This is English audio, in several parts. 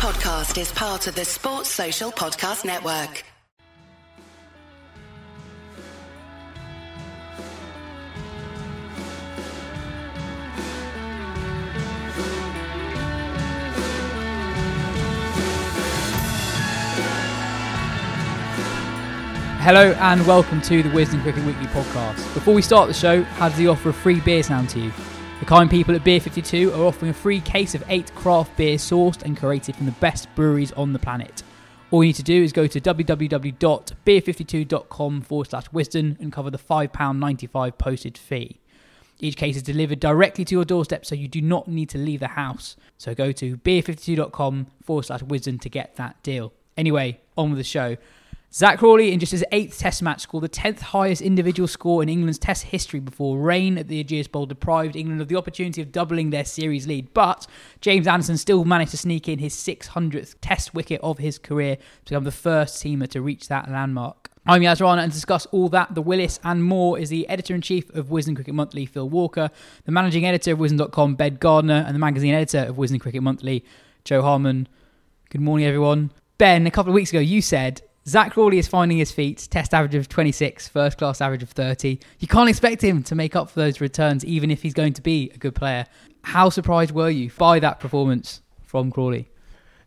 podcast is part of the Sports Social Podcast Network. Hello and welcome to the Wisden Cricket Weekly podcast. Before we start the show, how does the offer of free beer sound to you? The kind people at Beer 52 are offering a free case of eight craft beers sourced and curated from the best breweries on the planet. All you need to do is go to www.beer52.com forward slash wisden and cover the £5.95 postage fee. Each case is delivered directly to your doorstep, so you do not need to leave the house. So go to beer52.com forward slash wisden to get that deal. Anyway, on with the show. Zak Crawley, in just his eighth Test match, scored the 10th highest individual score in England's Test history before rain at the Ageas Bowl deprived England of the opportunity of doubling their series lead. But James Anderson still managed to sneak in his 600th Test wicket of his career to become the first seamer to reach that landmark. I'm Yas Rana, and to discuss all that, the Willis, and more is the editor in chief of Wisden Cricket Monthly, Phil Walker, the managing editor of Wisden.com, Ben Gardner, and the magazine editor of Wisdom Cricket Monthly, Jo Harman. Good morning, everyone. Ben, a couple of weeks ago, you said Zak Crawley is finding his feet, test average of 26, first class average of 30. You can't expect him to make up for those returns, even if he's going to be a good player. How surprised were you by that performance from Crawley?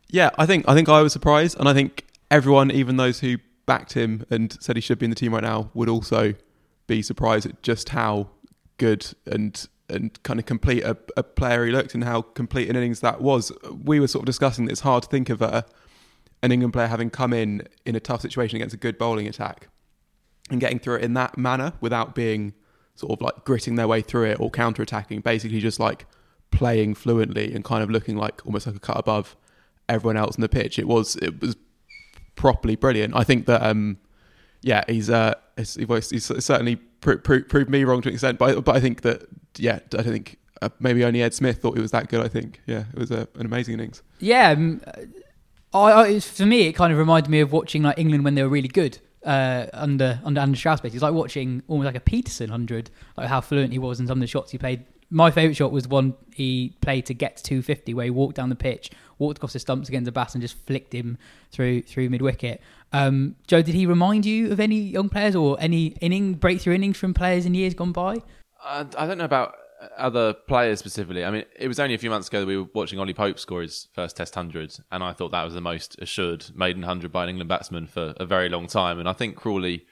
Yeah, I think I think I was surprised, and I think everyone, even those who backed him and said he should be in the team right now, would also be surprised at just how good and and kind of complete a, a player he looked, and how complete an innings that was. We were sort of discussing that it's hard to think of a an England player having come in in a tough situation against a good bowling attack and getting through it in that manner without being sort of like gritting their way through it or counter attacking, basically just like playing fluently and kind of looking like almost like a cut above everyone else in the pitch. It was it was properly brilliant. I think that um yeah he's uh he's, he's certainly proved me wrong to an extent, but but I think that yeah I think uh, maybe only Ed Smith thought it was that good. I think yeah it was a, an amazing innings. Yeah. Um, I, I, for me, it kind of reminded me of watching like England when they were really good uh, under under Andrew Strauss. It's like watching almost like a Pietersen hundred, like how fluent he was in some of the shots he played. My favourite shot was one he played to get to 250, where he walked down the pitch, walked across the stumps against the bass, and just flicked him through through mid wicket. Um, Jo, did he remind you of any young players or any inning breakthrough innings from players in years gone by? I don't know about other players specifically. I mean, it was only a few months ago that we were watching Ollie Pope score his first Test hundred, and I thought that was the most assured maiden hundred by an England batsman for a very long time. And I think Crawley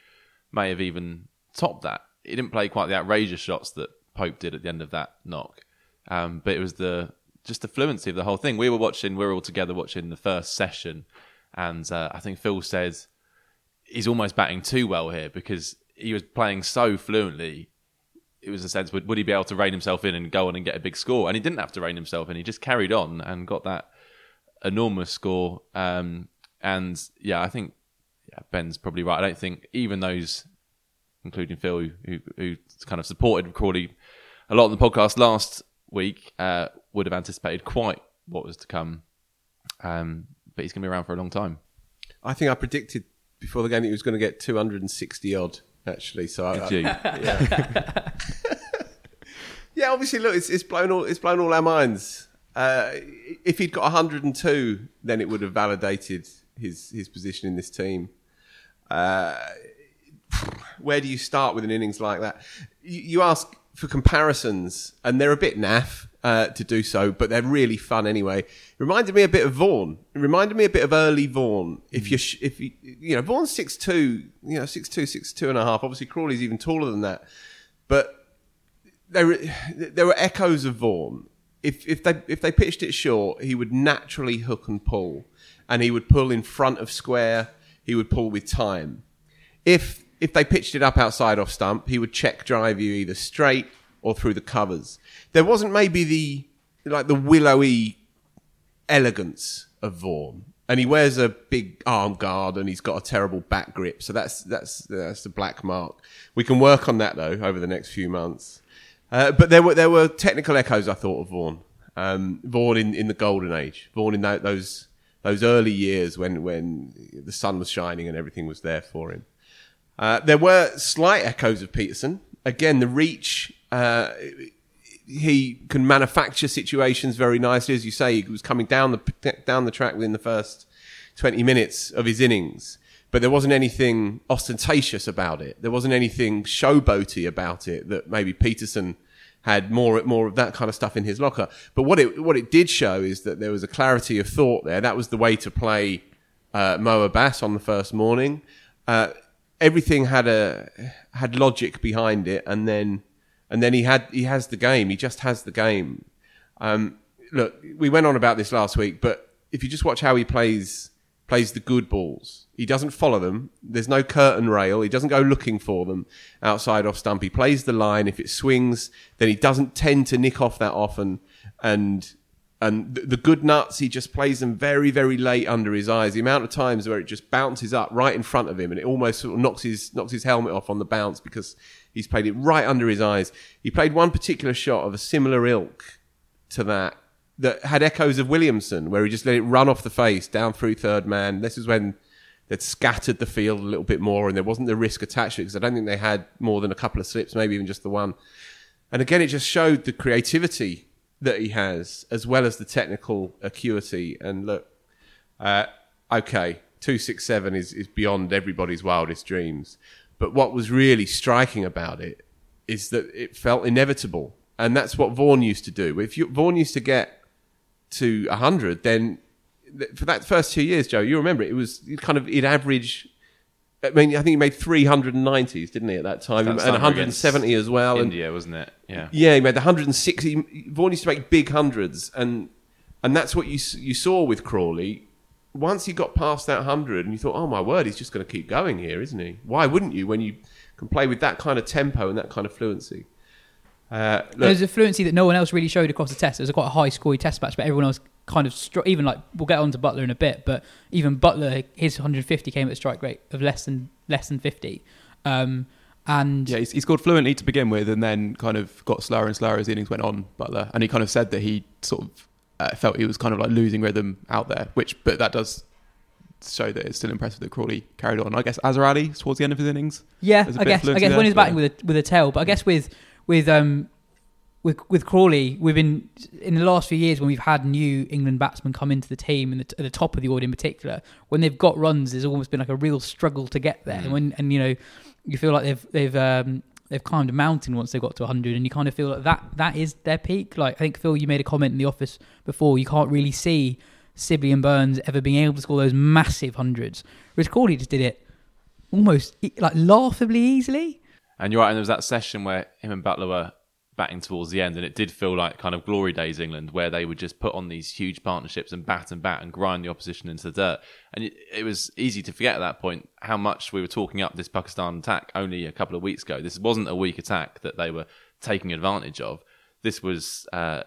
may have even topped that. He didn't play quite the outrageous shots that Pope did at the end of that knock, um, but it was the just the fluency of the whole thing. We were watching, we were all together watching the first session, and uh, I think Phil said he's almost batting too well here because he was playing so fluently it was a sense would, would he be able to rein himself in and go on and get a big score? And he didn't have to rein himself in. He just carried on and got that enormous score. Um, and yeah, I think yeah, Ben's probably right. I don't think even those, including Phil, who, who, who kind of supported Crawley a lot on the podcast last week, uh, would have anticipated quite what was to come. Um, but he's going to be around for a long time. I think I predicted before the game that he was going to get 260 odd actually. So I, you? yeah. yeah, obviously, look, it's, it's blown all it's blown all our minds. Uh, if he'd got 102, then it would have validated his his position in this team. Uh, where do you start with an innings like that? You, you ask for comparisons, and they're a bit naff uh, to do so, but they're really fun anyway. Reminded me a bit of Vaughan. It reminded me a bit of early Vaughan. If you, if you, you know, Vaughan's six two, you know, six two, six two and a half. Obviously, Crawley's even taller than that, but there were there were echoes of Vaughan. If if they if they pitched it short, he would naturally hook and pull, and he would pull in front of square. He would pull with time. If if they pitched it up outside off stump, he would check drive you either straight or through the covers. There wasn't maybe the like the willowy elegance of Vaughan. And he wears a big arm guard and he's got a terrible back grip. So that's that's that's the black mark. We can work on that though over the next few months. Uh, but there were there were technical echoes I thought of Vaughan. Um, Vaughan in, in the golden age. Vaughan in that, those those early years when when the sun was shining and everything was there for him. Uh, there were slight echoes of Pietersen. Again, the reach uh, he can manufacture situations very nicely, as you say. He was coming down the down the track within the first twenty minutes of his innings, but there wasn't anything ostentatious about it. There wasn't anything showboaty about it that maybe Pietersen had more more of that kind of stuff in his locker. But what it what it did show is that there was a clarity of thought there. That was the way to play uh, Mo Abbas on the first morning. Uh, everything had a had logic behind it, and then and then he had he has the game. He just has the game. Um, look, we went on about this last week, but if you just watch how he plays plays the good balls, he doesn't follow them. There's no curtain rail. He doesn't go looking for them outside off stump. He plays the line. If it swings, then he doesn't tend to nick off that often. And and the good nuts, he just plays them very, very late under his eyes. The amount of times where it just bounces up right in front of him, and it almost sort of knocks his knocks his helmet off on the bounce because He's played it right under his eyes. He played one particular shot of a similar ilk to that that had echoes of Williamson, where he just let it run off the face down through third man. This is when they'd scattered the field a little bit more and there wasn't the risk attached to it because I don't think they had more than a couple of slips, maybe even just the one. And again, it just showed the creativity that he has as well as the technical acuity. And look, uh, okay, 267 is, is beyond everybody's wildest dreams. But what was really striking about it is that it felt inevitable. And that's what Vaughan used to do. If you, Vaughan used to get to 100, then for that first two years, Jo, you remember it, was kind of, it average. I mean, I think he made 390s, didn't he, at that time? That and 170 as well. India, and, wasn't it? Yeah. Yeah, he made the 160. Vaughan used to make big hundreds. And, and that's what you, you saw with Crawley once he got past that 100 and you thought, oh my word, he's just going to keep going here, isn't he? Why wouldn't you when you can play with that kind of tempo and that kind of fluency? Uh, There's a fluency that no one else really showed across the test. It was a quite a high scoring test match, but everyone else kind of str- even like we'll get on to Buttler in a bit, but even Buttler his 150 came at a strike rate of less than less than 50. Um, and yeah, he scored fluently to begin with, and then kind of got slower and slower as the innings went on. Buttler, and he kind of said that he sort of uh, felt he was kind of like losing rhythm out there. Which, but that does show that it's still impressive that Crawley carried on. I guess Azhar Ali towards the end of his innings. Yeah, I guess. I guess when he's batting with a with a tail, but I guess with with um with with Crawley, we've been in the last few years when we've had new England batsmen come into the team and at the top of the order in particular. When they've got runs, there's almost been like a real struggle to get there. Mm. And when and you know, you feel like they've they've um, they've climbed a mountain once they've got to 100 and you kind of feel like that that is their peak like i think phil you made a comment in the office before you can't really see sibley and burns ever being able to score those massive hundreds whereas Crawley just did it almost like laughably easily and you're right and there was that session where him and Buttler were batting towards the end, and it did feel like kind of glory days England, where they would just put on these huge partnerships and bat and bat and grind the opposition into the dirt. And it, it, was easy to forget at that point how much we were talking up this Pakistan attack only a couple of weeks ago. This wasn't a weak attack that they were taking advantage of. This was uh,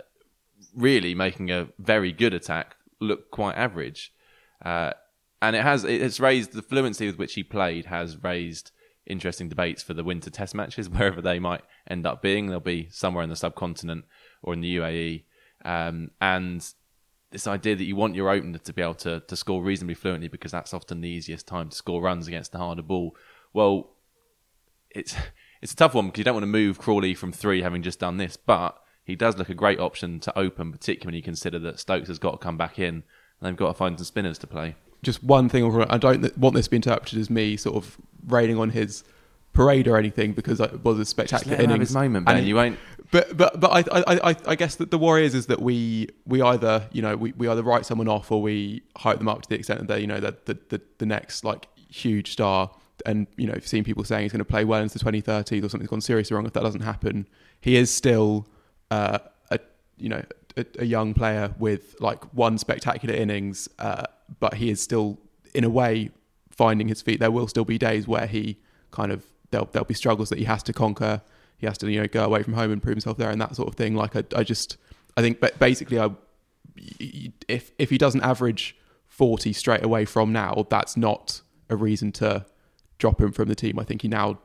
really making a very good attack look quite average. Uh, and it has it's raised the fluency with which he played has raised interesting debates for the winter test matches, wherever they might end up being. They'll be somewhere in the subcontinent or in the UAE. Um, and this idea that you want your opener to be able to, to score reasonably fluently because that's often the easiest time to score runs against the harder ball. Well, it's it's a tough one because you don't want to move Crawley from three having just done this, but he does look a great option to open, particularly when you consider that Stokes has got to come back in and they've got to find some spinners to play just one thing. I don't want this to be interpreted as me sort of raining on his parade or anything because it was a spectacular innings. his moment, Ben. you won't. But but but I I I, I guess that the worry is, is that we we either you know we, we either write someone off or we hype them up to the extent that they you know that the, the the next like huge star and you know seeing people saying he's going to play well into the 2030s or something's gone seriously wrong if that doesn't happen he is still uh, a you know a, a, young player with like one spectacular innings, uh, but he is still, in a way, finding his feet. There will still be days where he kind of there'll there'll be struggles that he has to conquer. He has to you know go away from home and prove himself there and that sort of thing. Like I, I just I think, but basically, I if if he doesn't average forty straight away from now, that's not a reason to drop him from the team. I think he now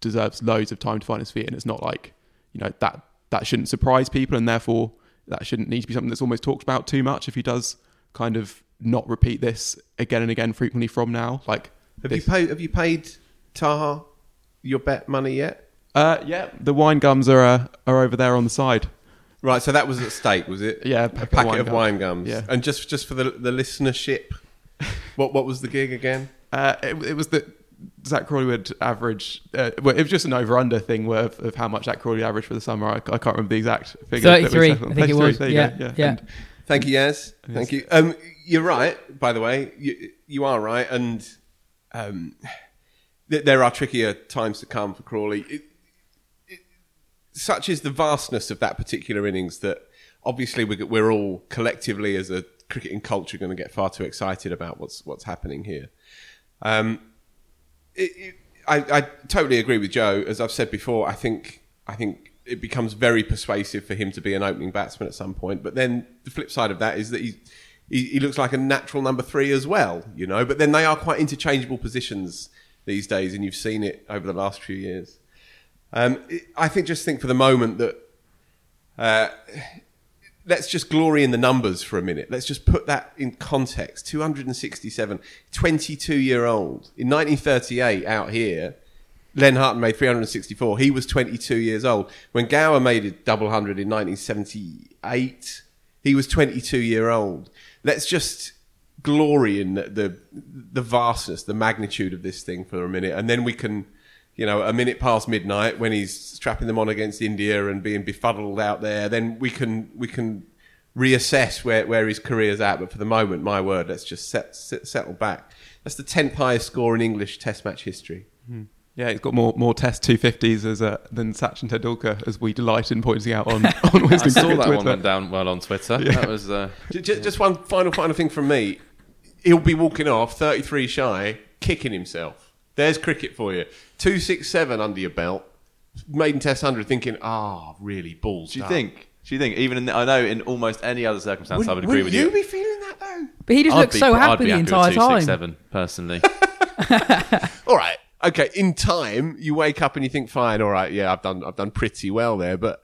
deserves loads of time to find his feet, and it's not like you know that that shouldn't surprise people, and therefore that shouldn't need to be something that's almost talked about too much if he does kind of not repeat this again and again frequently from now. Like, have this. you paid? Have you paid Taha your bet money yet? Uh, yeah, the wine gums are uh, are over there on the side. Right, so that was at stake, was it? Yeah, a packet of packet wine of gums. wine gums. Yeah. and just just for the the listenership, what what was the gig again? Uh, it, it was that Zak Crawley would average. Uh, well, it was just an over/under thing of, of how much Zak Crawley averaged for the summer. I, I can't remember the exact figure. 33, settled on. I think it was. there you Yeah, go, yeah. And Thank you, Yas. Thank you. Um, you're right, by the way. You, you are right, and um, th- there are trickier times to come for Crawley. It, it, such is the vastness of that particular innings that obviously we're, we're all collectively, as a cricketing culture, going to get far too excited about what's what's happening here. Um, it, I, I totally agree with Jo. As I've said before, I think I think it becomes very persuasive for him to be an opening batsman at some point. But then the flip side of that is that he he, he looks like a natural number three as well, you know. But then they are quite interchangeable positions these days, and you've seen it over the last few years. Um, it- I think just think for the moment that uh, let's just glory in the numbers for a minute. Let's just put that in context. 267, 22 year old. In 1938, out here, Len Hutton made 364. He was 22 years old. When Gower made a double hundred in 1978, he was 22 year old. Let's just glory in the, the the vastness, the magnitude of this thing for a minute, and then we can, you know, a minute past midnight when he's strapping them on against India and being befuddled out there, then we can we can reassess where, where his career's at. But for the moment, my word, let's just set, set, settle back. That's the tenth highest score in English Test match history. Yeah, he's got more more Test 250s as uh, than Sachin Tendulkar, as we delight in pointing out on on I saw that Twitter. one went down well on Twitter. That was uh, Just, just one final, final thing from me. He'll be walking off, 33 shy, kicking himself. There's cricket for you. 267 under your belt. Maiden Test 100 thinking, ah, really, balls. Do you up." think? Do you think? Even in, I know in almost any other circumstance, Would, I would agree with you. Would you. be feeling that though? But he just I'd looked be- so I'd happy be the with entire time. 267, personally. All right. Okay. In time, you wake up and you think, fine, all right, yeah, I've done, I've done pretty well there. But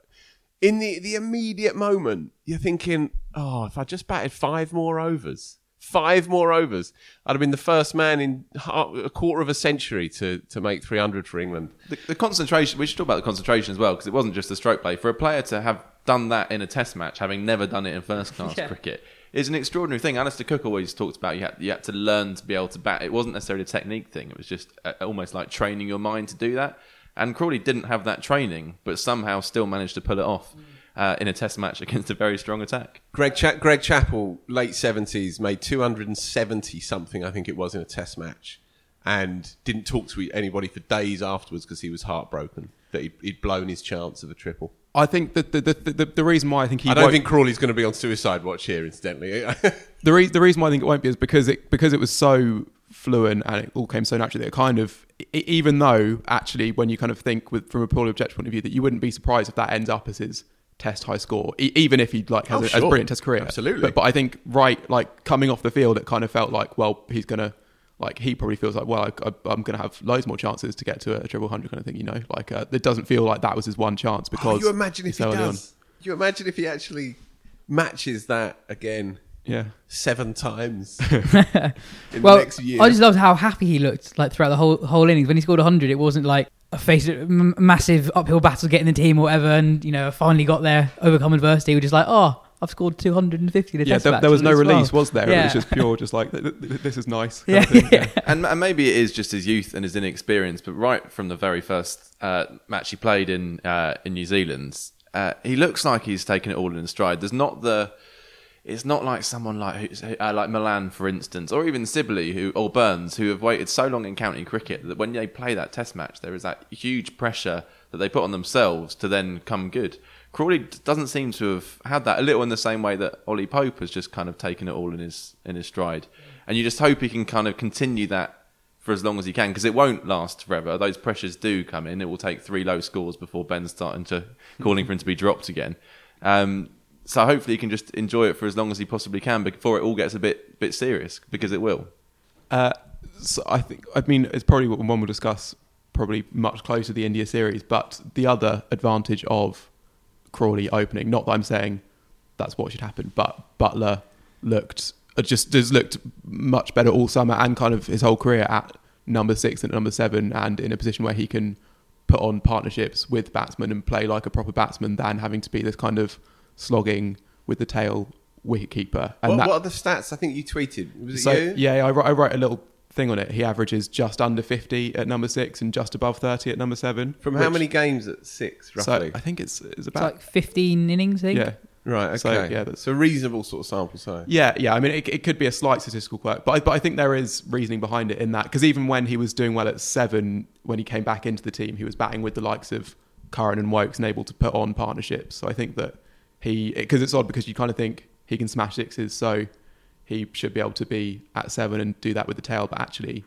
in the, the immediate moment, you're thinking, oh, if I just batted five more overs, five more overs, I'd have been the first man in a quarter of a century to, to make 300 for England. the, the concentration. We should talk about the concentration as well because it wasn't just the stroke play. For a player to have done that in a Test match, having never done it in first class Yeah. cricket, is an extraordinary thing. Alastair Cook always talked about you had, you had to learn to be able to bat. It wasn't necessarily a technique thing. It was just uh, almost like training your mind to do that. And Crawley didn't have that training, but somehow still managed to pull it off uh, in a Test match against a very strong attack. Greg, Cha- Greg Chappell, late 70s, made 270 something, I think it was, in a test match. And didn't talk to anybody for days afterwards because he was heartbroken that he'd, he'd blown his chance of a triple. I think that the, the, the, the reason why I think he I don't won't- think Crawley's going to be on suicide watch here, incidentally. the, re- the reason why I think it won't be is because it because it was so fluent and it all came so naturally. That it kind of e- even though actually when you kind of think with from a purely objective point of view that you wouldn't be surprised if that ends up as his test high score, e- even if he like has Oh, a, sure. as brilliant test career. Absolutely. But, but I think right like coming off the field, it kind of felt like well he's gonna. Like he probably feels like, well, I, I, I'm going to have loads more chances to get to a, triple hundred kind of thing, you know. Like uh, it doesn't feel like that was his one chance because oh, you imagine if he's he so on. does. You imagine if he actually matches that again Yeah, seven times in Well, the next year. I just loved how happy he looked like throughout the whole whole innings. When he scored 100, it wasn't like a face m- massive uphill battle getting the team or whatever, and you know finally got there, overcome adversity. We're just like, oh, I've scored 250 in a yeah. test There, there was no as well." release, was there? Yeah. It was just pure, just like th- th- th- this is nice. Yeah, yeah. and, and maybe it is just his youth and his inexperience, but right from the very first uh, match he played in uh, in New Zealand, uh, he looks like he's taken it all in stride. There's not the, it's not like someone like uh, like Malan, for instance, or even Sibley who or Burns, who have waited so long in county cricket that when they play that Test match, there is that huge pressure that they put on themselves to then come good. Crawley doesn't seem to have had that a little in the same way that Ollie Pope has just kind of taken it all in his in his stride, and you just hope he can kind of continue that for as long as he can because it won't last forever. Those pressures do come in. It will take three low scores before Ben's starting to calling for him to be dropped again. Um, so hopefully he can just enjoy it for as long as he possibly can before it all gets a bit bit serious because it will. Uh, so I think I mean it's probably what one will discuss probably much closer to the India series, but the other advantage of Crawley opening, not that I'm saying that's what should happen, but Buttler looked uh, just has looked much better all summer and kind of his whole career at number six and number seven, and in a position where he can put on partnerships with batsmen and play like a proper batsman than having to be this kind of slogging with the tail wicketkeeper. And What, that, what are the stats? I think you tweeted. Was it so you? yeah, I wrote, I wrote a little thing on it. He averages just under 50 at number six and just above 30 at number seven. From how many games at six, So roughly? I think it's it's It's about like 15 innings, I think. yeah. right. Okay. so, yeah, that's- so reasonable sort of sample size. Yeah, yeah. I mean, it, it could be a slight statistical quirk, but I, but I think there is reasoning behind it in that because even when he was doing well at seven, when he came back into the team, he was batting with the likes of Curran and Woakes and able to put on partnerships. So I think that he because it's odd because you kind of think he can smash sixes, so he should be able to be at seven and do that with the tail. But actually,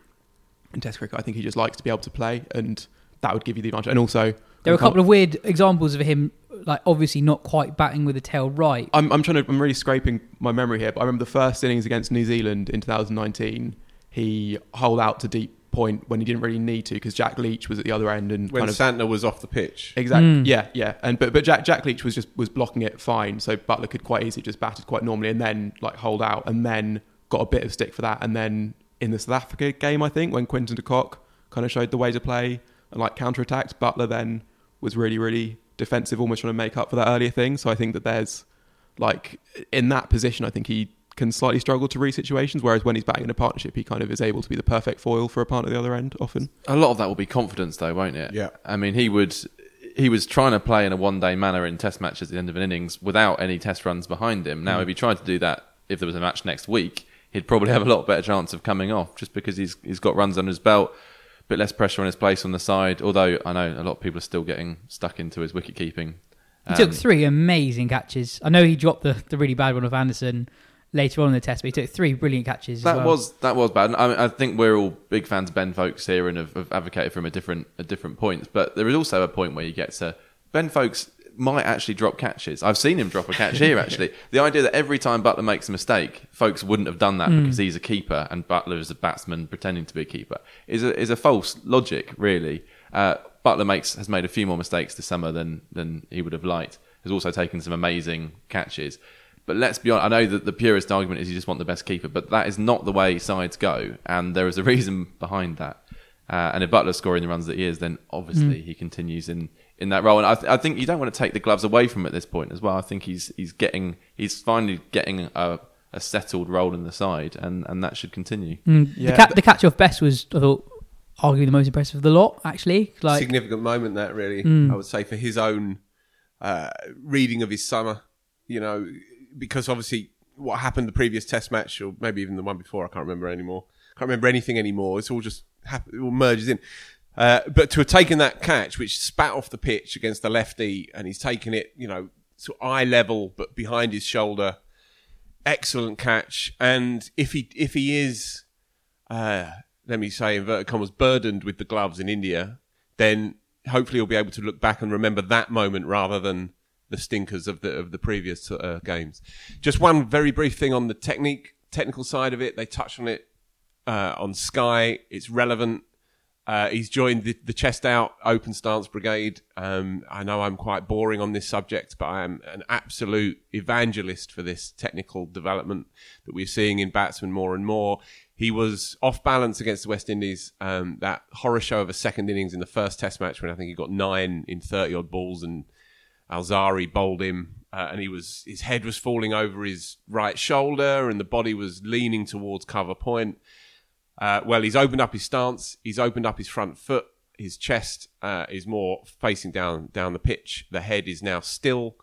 in Test cricket, I think he just likes to be able to play, and that would give you the advantage. And also, There were a couple of weird examples of him, like obviously not quite batting with the tail right. I'm, I'm trying to. I'm really scraping my memory here, but I remember the first innings against New Zealand in 2019. He holed out to deep point when he didn't really need to because Jack Leach was at the other end and When kind of Santner was off the pitch. exactly Mm. yeah yeah and but but Jack Jack Leach was just was blocking it fine, so Buttler could quite easily just batted quite normally and then like hold out and then got a bit of stick for that and then in the South Africa game I think when Quinton de Kock kind of showed the way to play and like counter attacked Buttler then was really really defensive almost trying to make up for that earlier thing so I think that there's like in that position, I think he can slightly struggle to read situations. Whereas when he's batting in a partnership, he kind of is able to be the perfect foil for a partner at the other end. Often, A lot of that will be confidence, though, won't it? Yeah. I mean, he would. He was trying to play in a one-day manner in Test matches at the end of an innings without any Test runs behind him. Now, mm. if he tried to do that, if there was a match next week, he'd probably have a lot better chance of coming off, just because he's he's got runs under his belt, a bit less pressure on his place on the side. Although I know a lot of people are still getting stuck into his wicket keeping. He took um, three amazing catches. I know he dropped the, the really bad one of Anderson later on in the test, but he took three brilliant catches. as That well. was that was bad. I, mean, I think we're all big fans of Ben Foakes here and have, have advocated for him at different at different points. But there is also a point where you get to Ben Foakes might actually drop catches. I've seen him drop a catch here. Actually, the idea that every time Buttler makes a mistake, Foakes wouldn't have done that because he's a keeper and Buttler is a batsman pretending to be a keeper is a is a false logic. Really, uh, Buttler makes has made a few more mistakes this summer than than he would have liked. Has also taken some amazing catches. But let's be honest, I know that the purest argument is you just want the best keeper, but that is not the way sides go, and there is a reason behind that. Uh, and if Buttler's scoring the runs that he is, then obviously he continues in, in that role. And I, th- I think you don't want to take the gloves away from him at this point as well. I think he's he's getting he's finally getting a, a settled role in the side, and, and that should continue. Mm, Yeah. the, ca- the catch off best was, I thought, arguably the most impressive of the lot, actually. Like, significant moment that really Mm. I would say for his own uh, reading of his summer you know because obviously what happened the previous test match or maybe even the one before I can't remember anymore. Can't remember anything anymore. It's all just hap- it all merges in. Uh, but to have taken that catch which spat off the pitch against the lefty and he's taken it you know of eye level but behind his shoulder. Excellent catch. And if he if he is uh, let me say, inverted commas, burdened with the gloves in India, then hopefully he'll be able to look back and remember that moment rather than the stinkers of the of the previous uh, games. Just one very brief thing on the technique, technical side of it. They touched on it uh, on Sky. It's relevant. Uh, he's joined the, the chest out open stance brigade. Um, I know I'm quite boring on this subject, but I am an absolute evangelist for this technical development that we're seeing in batsmen more and more. He was off balance against the West Indies. Um, that horror show of a second innings in the first Test match when I think he got nine in thirty odd balls and Alzarri bowled him, uh, and he was his head was falling over his right shoulder, and the body was leaning towards cover point. Uh, well, he's opened up his stance. He's opened up his front foot. His chest uh, is more facing down down the pitch. The head is now still.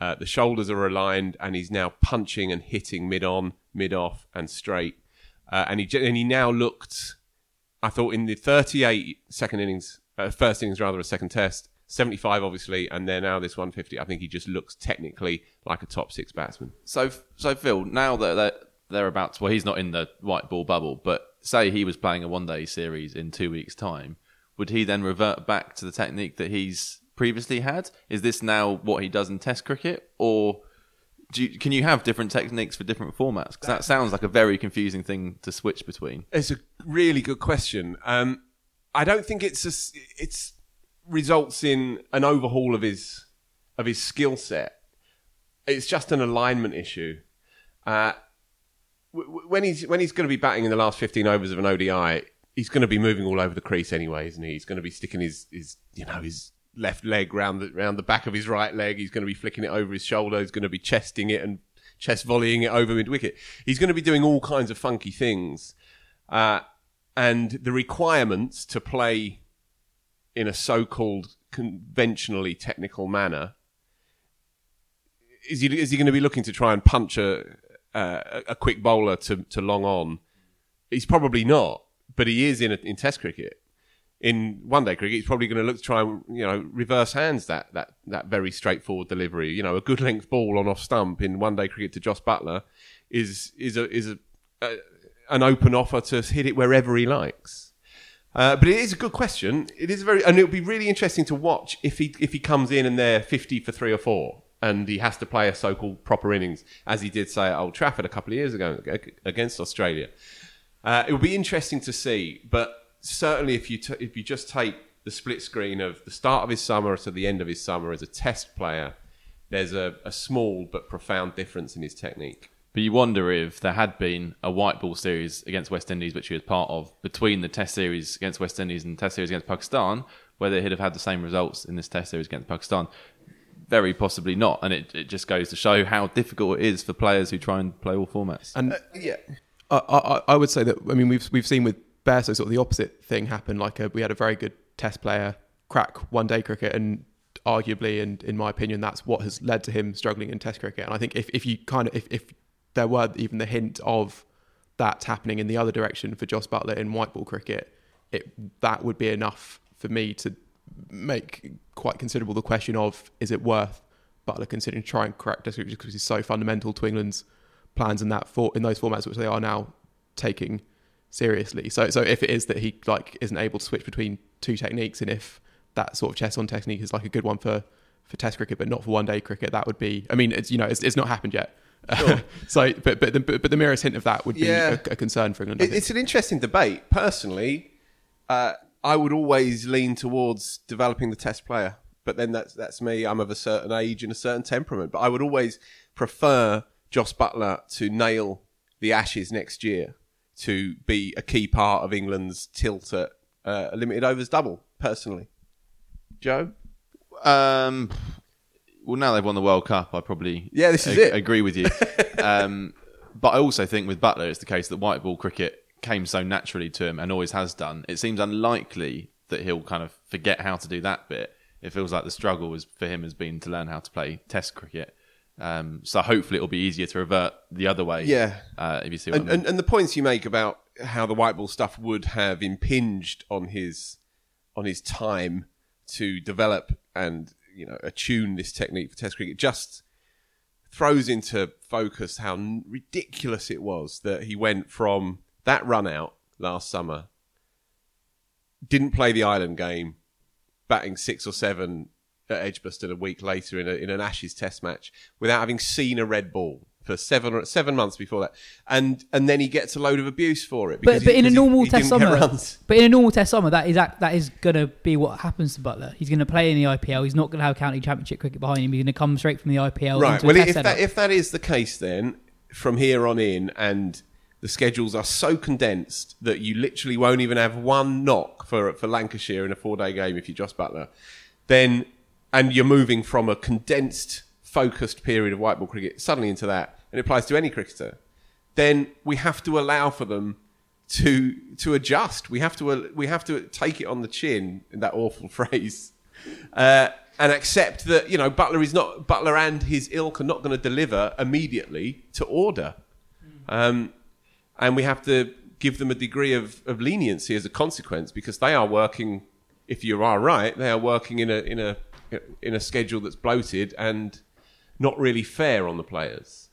Uh, the shoulders are aligned, and he's now punching and hitting mid on, mid off, and straight. Uh, and he and he now looked. I thought in the 38 second innings, uh, first innings rather, a second test, 75 obviously, and then now this 150. I think he just looks technically like a top six batsman. So, so Phil, now that they're, they're about to, well, he's not in the white ball bubble, but say he was playing a one day series in two weeks' time, would he then revert back to the technique that he's previously had? Is this now what he does in Test cricket, or do you, can you have different techniques for different formats? Because that sounds like a very confusing thing to switch between. It's a really good question. Um, I don't think it's a, s- it's results in an overhaul of his of his skill set. It's just an alignment issue. Uh, when he's when he's going to be batting in the last fifteen overs of an ODI, he's going to be moving all over the crease anyway, isn't he? He's going to be sticking his his you know his left leg round the round the back of his right leg. He's going to be flicking it over his shoulder. He's going to be chesting it and chest volleying it over mid wicket. He's going to be doing all kinds of funky things, uh, and the requirements to play in a so-called conventionally technical manner is he is he going to be looking to try and punch a uh, a quick bowler to to long on? He's probably not, but he is in a, in Test cricket. In one day cricket, he's probably going to look to try and you know reverse hands that that that very straightforward delivery. You know, a good length ball on off stump in one day cricket to Joss Buttler is is a is a, a an open offer to hit it wherever he likes. Uh, but it is a good question. It is very, and it would be really interesting to watch if he if he comes in and they're fifty for three or four, and he has to play a so-called proper innings, as he did say at Old Trafford a couple of years ago against Australia. Uh, it would be interesting to see, but certainly if you t- if you just take the split screen of the start of his summer to the end of his summer as a test player, there's a, a small but profound difference in his technique. But you wonder if there had been a white ball series against West Indies, which he was part of, between the Test series against West Indies and the Test series against Pakistan, whether he'd have had the same results in this Test series against Pakistan. Very possibly not, and it, it just goes to show how difficult it is for players who try and play all formats. And Uh, yeah, I, I, I would say that I mean we've we've seen with Bairstow sort of the opposite thing happen. Like a, we had a very good Test player crack one day cricket, and arguably, and in my opinion, that's what has led to him struggling in Test cricket. And I think if, if you kind of if, if there were even the hint of that happening in the other direction for Joss Buttler in white ball cricket, it that would be enough for me to make quite considerable the question of is it worth Buttler considering to try and Test cricket because he's so fundamental to England's plans in that for in those formats which they are now taking seriously. So so if it is that he like isn't able to switch between two techniques and if that sort of chess on technique is like a good one for for test cricket but not for one day cricket that would be I mean it's you know it's, it's not happened yet. so but but the, but the merest hint of that would be Yeah. a, a concern for England. It, it's an interesting debate. Personally, uh, I would always lean towards developing the test player, but then that's that's me. I'm of a certain age and a certain temperament, but I would always prefer Joss Buttler to nail the Ashes next year to be a key part of England's tilt at uh, a limited overs double. Personally, Jo. Um, well, now they've won the World Cup, I probably Yeah, this is ag- it. agree with you. um, but I also think with Buttler, it's the case that white ball cricket came so naturally to him and always has done. It seems unlikely that he'll kind of forget how to do that bit. It feels like the struggle was for him has been to learn how to play Test cricket. Um, so hopefully it'll be easier to revert the other way. Yeah. uh, if you see what and, I mean. and, and the points you make about how the white ball stuff would have impinged on his on his time to develop and you know attune this technique for Test cricket It just throws into focus how ridiculous it was that he went from that run out last summer, didn't play the Ireland game, batting six or seven at Edgbaston a week later in, a, in an Ashes Test match without having seen a red ball for seven or seven months before that, and and then he gets a load of abuse for it. because But, but in a because he- normal he test summer, but in a normal test summer, that is act- that is gonna be what happens to Buttler. He's gonna play in the IPL. He's not gonna have county championship cricket behind him. He's gonna come straight from the IPL right. Well, if that if that is the case, then from here on in, and the schedules are so condensed that you literally won't even have one knock for for Lancashire in a four day game if you're Joss Buttler, then and you're moving from a condensed, focused period of white ball cricket suddenly into that, and it applies to any cricketer. Then we have to allow for them to to adjust. We have to we have to take it on the chin in that awful phrase, uh, and accept that you know Buttler is not Buttler and his ilk are not going to deliver immediately to order, um, and we have to give them a degree of, of leniency as a consequence because they are working. If you are right, they are working in a in a in a schedule that's bloated and not really fair on the players.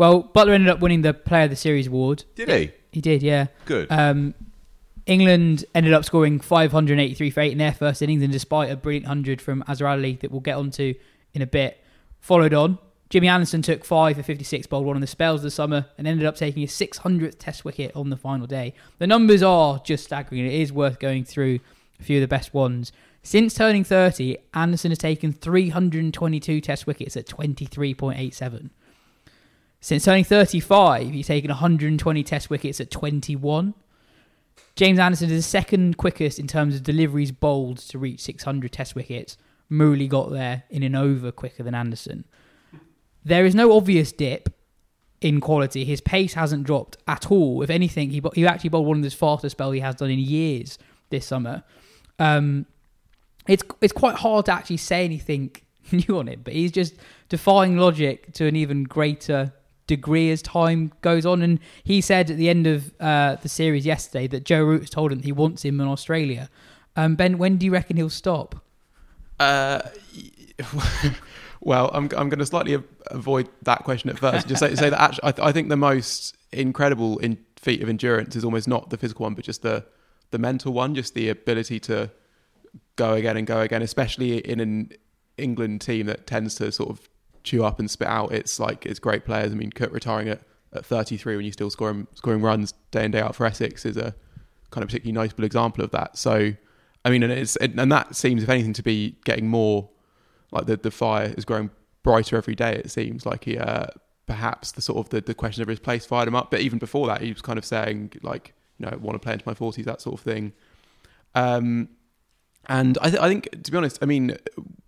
Well, Buttler ended up winning the Player of the Series award. Did he? He did, yeah. Good. Um, England ended up scoring 583 for eight in their first innings, and despite a brilliant hundred from Azhar Ali that we'll get onto in a bit, followed on. Jimmy Anderson took five for 56, bowled one of the spells of the summer, and ended up taking his 600th Test wicket on the final day. The numbers are just staggering. and It is worth going through a few of the best ones. Since turning 30, Anderson has taken 322 Test wickets at 23.87. Since turning 35, he's taken 120 Test wickets at 21. James Anderson is the second quickest in terms of deliveries bowled to reach 600 Test wickets. Murali got there in an over quicker than Anderson. There is no obvious dip in quality. His pace hasn't dropped at all. If anything, he he actually bowled one of his fastest spell he has done in years this summer. Um, it's it's quite hard to actually say anything new on it, but he's just defying logic to an even greater degree as time goes on. And he said at the end of uh, the series yesterday that Joe Root has told him he wants him in Australia. Um, ben, when do you reckon he'll stop? Uh, well, I'm I'm going to slightly avoid that question at first. Just say, say that actually, I, th- I think the most incredible in feat of endurance is almost not the physical one, but just the the mental one, just the ability to go again and go again, especially in an England team that tends to sort of chew up and spit out. It's like it's great players. I mean, Cook retiring at, at 33 when you're still scoring scoring runs day in day out for Essex is a kind of particularly notable example of that. So, I mean, and it's and that seems, if anything, to be getting more like the the fire is growing brighter every day. It seems like he uh, perhaps the sort of the, the question of his place fired him up. But even before that, he was kind of saying like, you know, want to play into my forties, that sort of thing. Um, and I, th- I think, to be honest, I mean,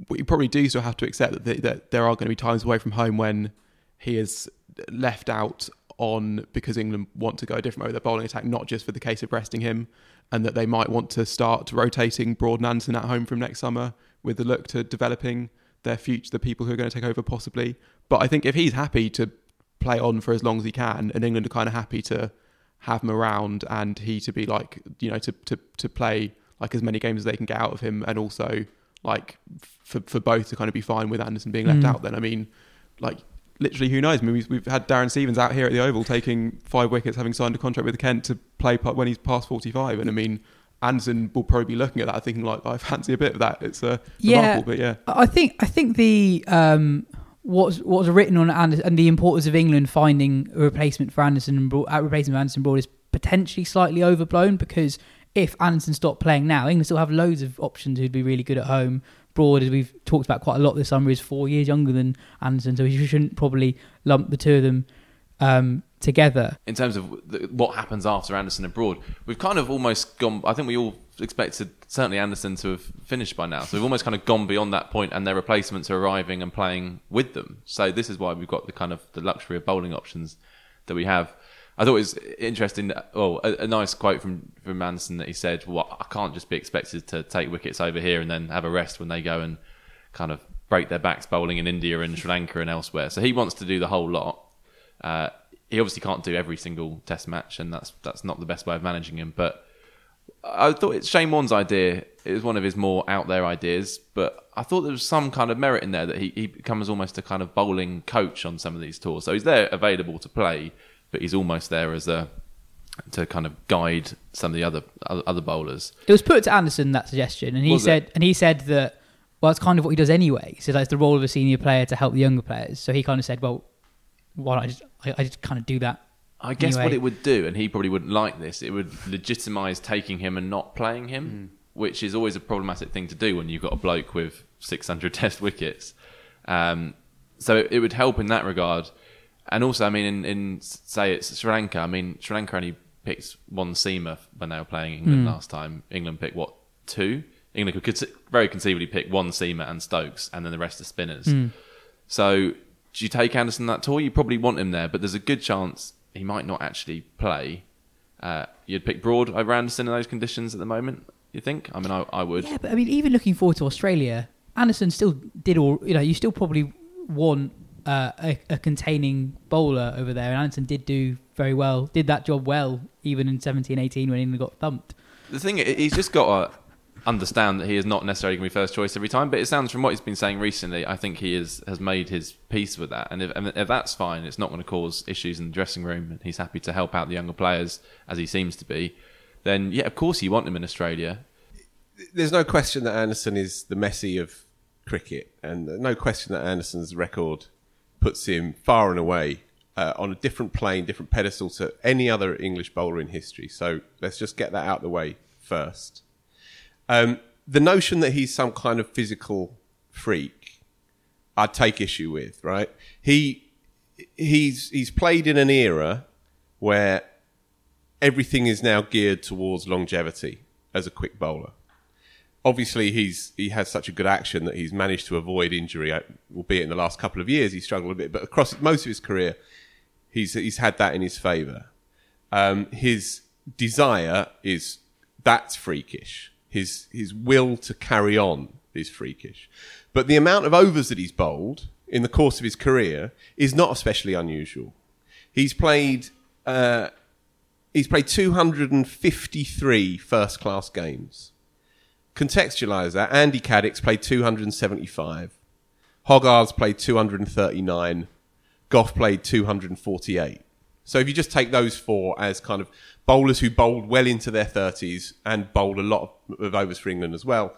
we probably do still have to accept that, th- that there are going to be times away from home when he is left out on because England want to go a different way with their bowling attack, not just for the case of resting him, and that they might want to start rotating Broad and Anderson at home from next summer with the look to developing their future, the people who are going to take over possibly. But I think if he's happy to play on for as long as he can, and England are kind of happy to have him around, and he to be like, you know, to to to play like as many games as they can get out of him, and also like for for both to kind of be fine with Anderson being left Mm. out. Then I mean, like literally, who knows? I mean, we've, we've had Darren Stevens out here at the Oval taking five wickets, having signed a contract with Kent to play when he's past forty five, and I mean. Anderson will probably be looking at that, thinking like, "I fancy a bit of that." It's uh, Yeah. but yeah, I think I think the um, what's what's written on Anderson and the importance of England finding a replacement for Anderson and Broad, a replacement for Anderson Broad is potentially slightly overblown because if Anderson stopped playing now, England still have loads of options who'd be really good at home. Broad, as we've talked about quite a lot this summer, is four years younger than Anderson, so you shouldn't probably lump the two of them um, together. in terms of the, what happens after Anderson abroad, we've kind of almost gone. I think we all expected certainly Anderson to have finished by now, so we've almost kind of gone beyond that point, and their replacements are arriving and playing with them. So this is why we've got the kind of the luxury of bowling options that we have. I thought it was interesting. Well, a, a nice quote from from Anderson that he said, "Well, I can't just be expected to take wickets over here and then have a rest when they go and kind of break their backs bowling in India and Sri Lanka and elsewhere." So he wants to do the whole lot. Uh, he obviously can't do every single test match, and that's that's not the best way of managing him. But I thought it's Shane Warne's idea. It was one of his more out there ideas, but I thought there was some kind of merit in there that he, he becomes almost a kind of bowling coach on some of these tours. So he's there available to play, but he's almost there as a to kind of guide some of the other other bowlers. It was put to Anderson that suggestion, and he Was it? said, and he said that well, it's kind of what he does anyway. He said that's the role of a senior player to help the younger players. So he kind of said, well, why don't I just I, I just kind of do that. I guess Anyway. what it would do, and he probably wouldn't like this, it would legitimise taking him and not playing him, which is always a problematic thing to do when you've got a bloke with 600 test wickets. Um, so it, it would help in that regard. And also, I mean, in, in say it's Sri Lanka, I mean, Sri Lanka only picked one seamer when they were playing England last time. England picked, what, two? England could very conceivably pick one seamer and Stokes, and then the rest are spinners. So, do you take Anderson that tour? You probably want him there, but there's a good chance he might not actually play. Uh, you'd pick Broad over Anderson in those conditions at the moment. You think? I mean, I, I would. Yeah, but I mean, even looking forward to Australia, Anderson still did all. You know, you still probably want uh, a, a containing bowler over there, and Anderson did do very well. Did that job well, even in 17, 18 when England got thumped. The thing, i- he's just got to understand that he is not necessarily going to be first choice every time. But it sounds from what he's been saying recently, I think he is has made his peace with that. And if, and if that's fine, it's not going to cause issues in the dressing room, and he's happy to help out the younger players as he seems to be. Then yeah, of course you want him in Australia. There's no question that Anderson is the Messi of cricket, and no question that Anderson's record puts him far and away uh, on a different plane, different pedestal to any other English bowler in history. So let's just get that out of the way first. Um, the notion that he's some kind of physical freak, I'd take issue with. Right? He he's he's played in an era where everything is now geared towards longevity as a quick bowler. Obviously, he's he has such a good action that he's managed to avoid injury, uh, albeit in the last couple of years he struggled a bit. But across most of his career, he's he's had that in his favour. Um, his desire is that's freakish. His his will to carry on is freakish. But the amount of overs that he's bowled in the course of his career is not especially unusual. He's played uh, he's played 253 first class games. Contextualise that. Andy Caddick's played 275. Hoggard's played 239. Gough played 248. So if you just take those four as kind of bowlers who bowled well into their 30s and bowled a lot of, of overs for England as well,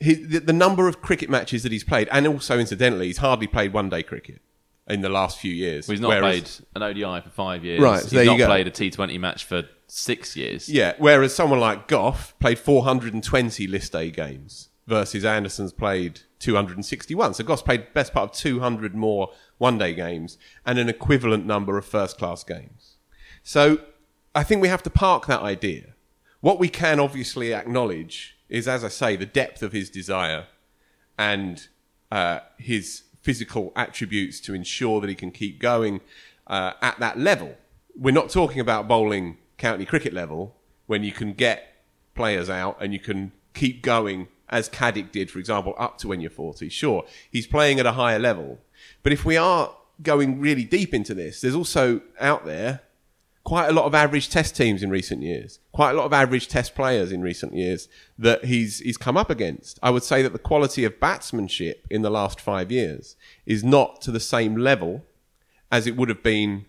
his, the, the number of cricket matches that he's played, and also incidentally, he's hardly played one day cricket in the last few years. Well, he's not Whereas- played an ODI for five years. Right, so He's not played a T20 match for six years. Yeah, whereas someone like Gough played 420 list A games versus Anderson's played 261. So Gough's played best part of 200 more one day games and an equivalent number of first class games. So I think we have to park that idea. What we can obviously acknowledge is, as I say, the depth of his desire and uh, his physical attributes to ensure that he can keep going uh, at that level. We're not talking about bowling county cricket level when you can get players out and you can keep going as Caddick did, for example, up to when you're 40. Sure, he's playing at a higher level. But if we are going really deep into this, there's also out there quite a lot of average test teams in recent years, quite a lot of average test players in recent years that he's he's come up against. I would say that the quality of batsmanship in the last five years is not to the same level as it would have been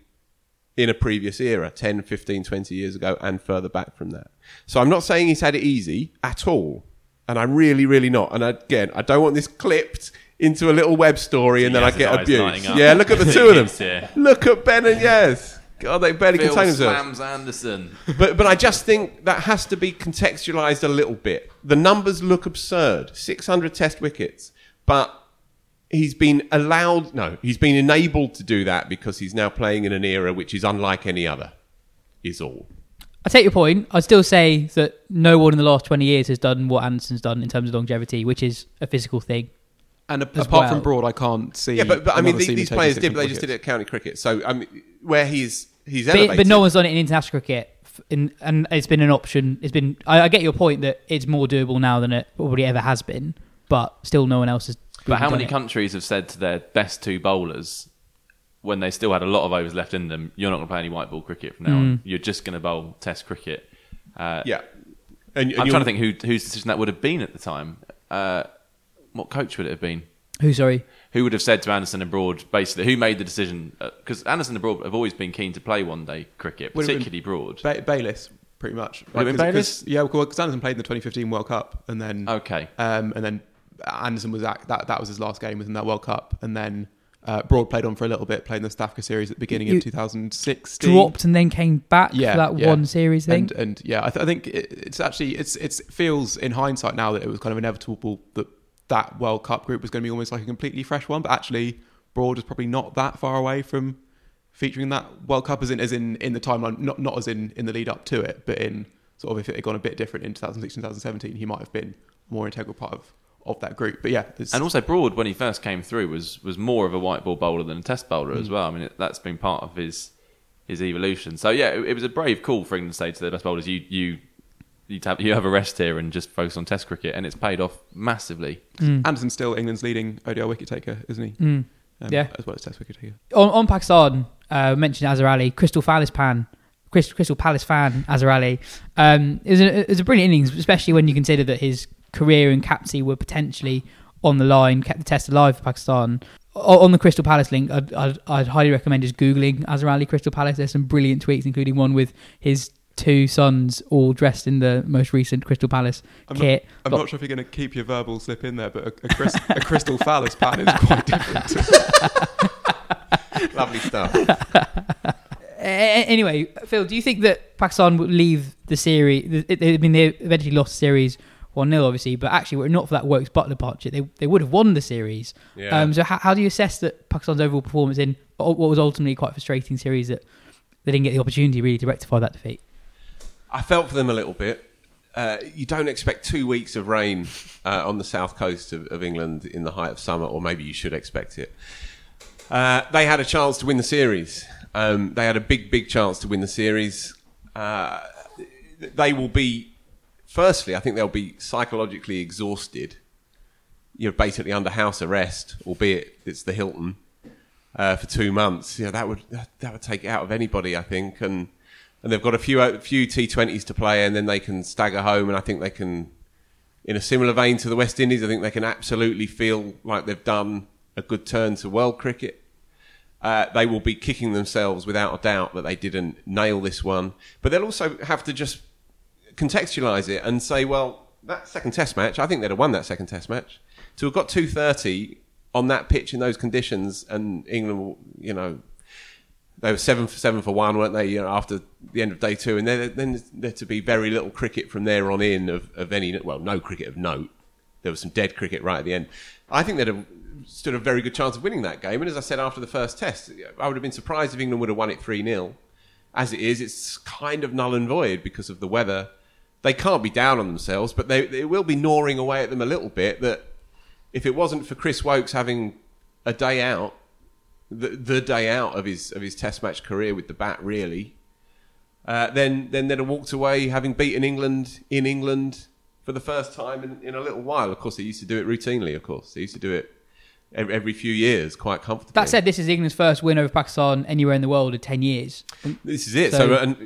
in a previous era, 10, 15, 20 years ago, and further back from that. So I'm not saying he's had it easy at all. And I'm really, really not. And again, I don't want this clipped into a little web story and then I get abused. Yeah, look at the two of them. Look at Ben and Yas. God, they barely Phil contain themselves slams Anderson. but but I just think that has to be contextualized a little bit. The numbers look absurd. 600 test wickets, but he's been allowed no, he's been enabled to do that because he's now playing in an era which is unlike any other. Is all. I take your point. I'd still say that no one in the last 20 years has done what Anderson's done in terms of longevity, which is a physical thing. And a- apart well. from Broad, I can't see. Yeah, but, but I mean another these, seamer these taking players did but they just did it wickets. at county cricket. So I mean where he's he's But, elevated. but no one's done it in international cricket. In, and it's been an option. It's been. I, I get your point that it's more doable now than it probably ever has been, but still, no one else has. But how many it. countries have said to their best two bowlers when they still had a lot of overs left in them, you're not going to play any white ball cricket from now Mm. on. You're just going to bowl Test cricket. Uh, Yeah. And, and I'm you'll- trying to think who, whose decision that would have been at the time. Uh, what coach would it have been? Who? Sorry. Who would have said to Anderson and Broad, basically, who made the decision? Because Anderson and Broad have always been keen to play one day cricket, Would have been particularly Broad. Ba- Bayliss, pretty much. Would it have been 'cause- Bayliss? 'cause- Yeah, because Anderson played in the 2015 World Cup, and then Okay. um, and then Anderson was at, that that was his last game within that World Cup, and then uh, Broad played on for a little bit, playing the Africa series at the beginning You- of 2016. Dropped and then came back yeah, for that yeah. one series thing. And, and yeah, I, th- I think it, it's actually it's it's it feels in hindsight now that it was kind of inevitable that that World Cup group was going to be almost like a completely fresh one, but actually Broad is probably not that far away from featuring that World Cup as in as in in the timeline, not not as in in the lead up to it, but in sort of if it had gone a bit different in 2016, 2017, he might have been a more integral part of of that group. But yeah, it's, And also, Broad, when he first came through, was was more of a white ball bowler than a Test bowler Mm. as well. I mean, it, that's been part of his his evolution. So yeah, it, it was a brave call for England to say to their best bowlers, "You you you have, you have a rest here and just focus on Test cricket," and it's paid off massively. Anderson's still England's leading ODI wicket taker, isn't he? Um, Yeah. as well as Test wicket taker. on, on Pakistan, uh, mentioned Azhar Ali, Crystal Palace fan, Crystal, Crystal Palace fan, Azhar Ali. Um, it, was a, it was a brilliant innings, especially when you consider that his career and captaincy were potentially on the line, kept the test alive for Pakistan. O- On the Crystal Palace link, I'd, I'd, I'd highly recommend just googling Azhar Ali Crystal Palace. There's some brilliant tweets, including one with his two sons all dressed in the most recent Crystal Palace I'm kit. Not, I'm Got- not sure if you're going to keep your verbal slip in there, but a, a, Chris, a Crystal Palace pan is quite different. Lovely stuff. A- a- Anyway, Phil, do you think that Pakistan would leave the series? I mean, they eventually lost the series 1 0, obviously, but actually, were it not for that Woakes Buttler departure, they, they would have won the series. Yeah. Um, so, how, how do you assess that Pakistan's overall performance in what was ultimately quite a frustrating series that they didn't get the opportunity really to rectify that defeat? I felt for them a little bit. Uh, you don't expect two weeks of rain uh, on the south coast of, of England in the height of summer, or maybe you should expect it. Uh, they had a chance to win the series. Um, they had a big, big chance to win the series. Uh, they will be, firstly, I think they'll be psychologically exhausted. You're basically under house arrest, albeit it's the Hilton, uh, for two months. Yeah, that would that would take it out of anybody, I think. And and they've got a few a few T20s to play, and then they can stagger home. And I think they can, in a similar vein to the West Indies, I think they can absolutely feel like they've done a good turn to world cricket. Uh, they will be kicking themselves without a doubt that they didn't nail this one, but they'll also have to just contextualise it and say, well, that second Test match, I think they'd have won that second Test match. To have got two thirty on that pitch in those conditions, and England, you know, they were seven for seven for one, weren't they? You know, after the end of day two, and then then there to be very little cricket from there on in of, of any well, no cricket of note. There was some dead cricket right at the end. I think they'd have stood a very good chance of winning that game. And as I said after the first test, I would have been surprised if England would have won it three 0 As it is, it's kind of null and void because of the weather. They can't be down on themselves, but they, they will be gnawing away at them a little bit. That if it wasn't for Chris Woakes having a day out, the, the day out of his of his Test match career with the bat, really, uh, then then they'd have walked away having beaten England in England for the first time in, in a little while. Of course, they used to do it routinely. Of course, they used to do it every, every few years quite comfortably. That said, this is England's first win over Pakistan anywhere in the world in 10 years. This is it. So- So, and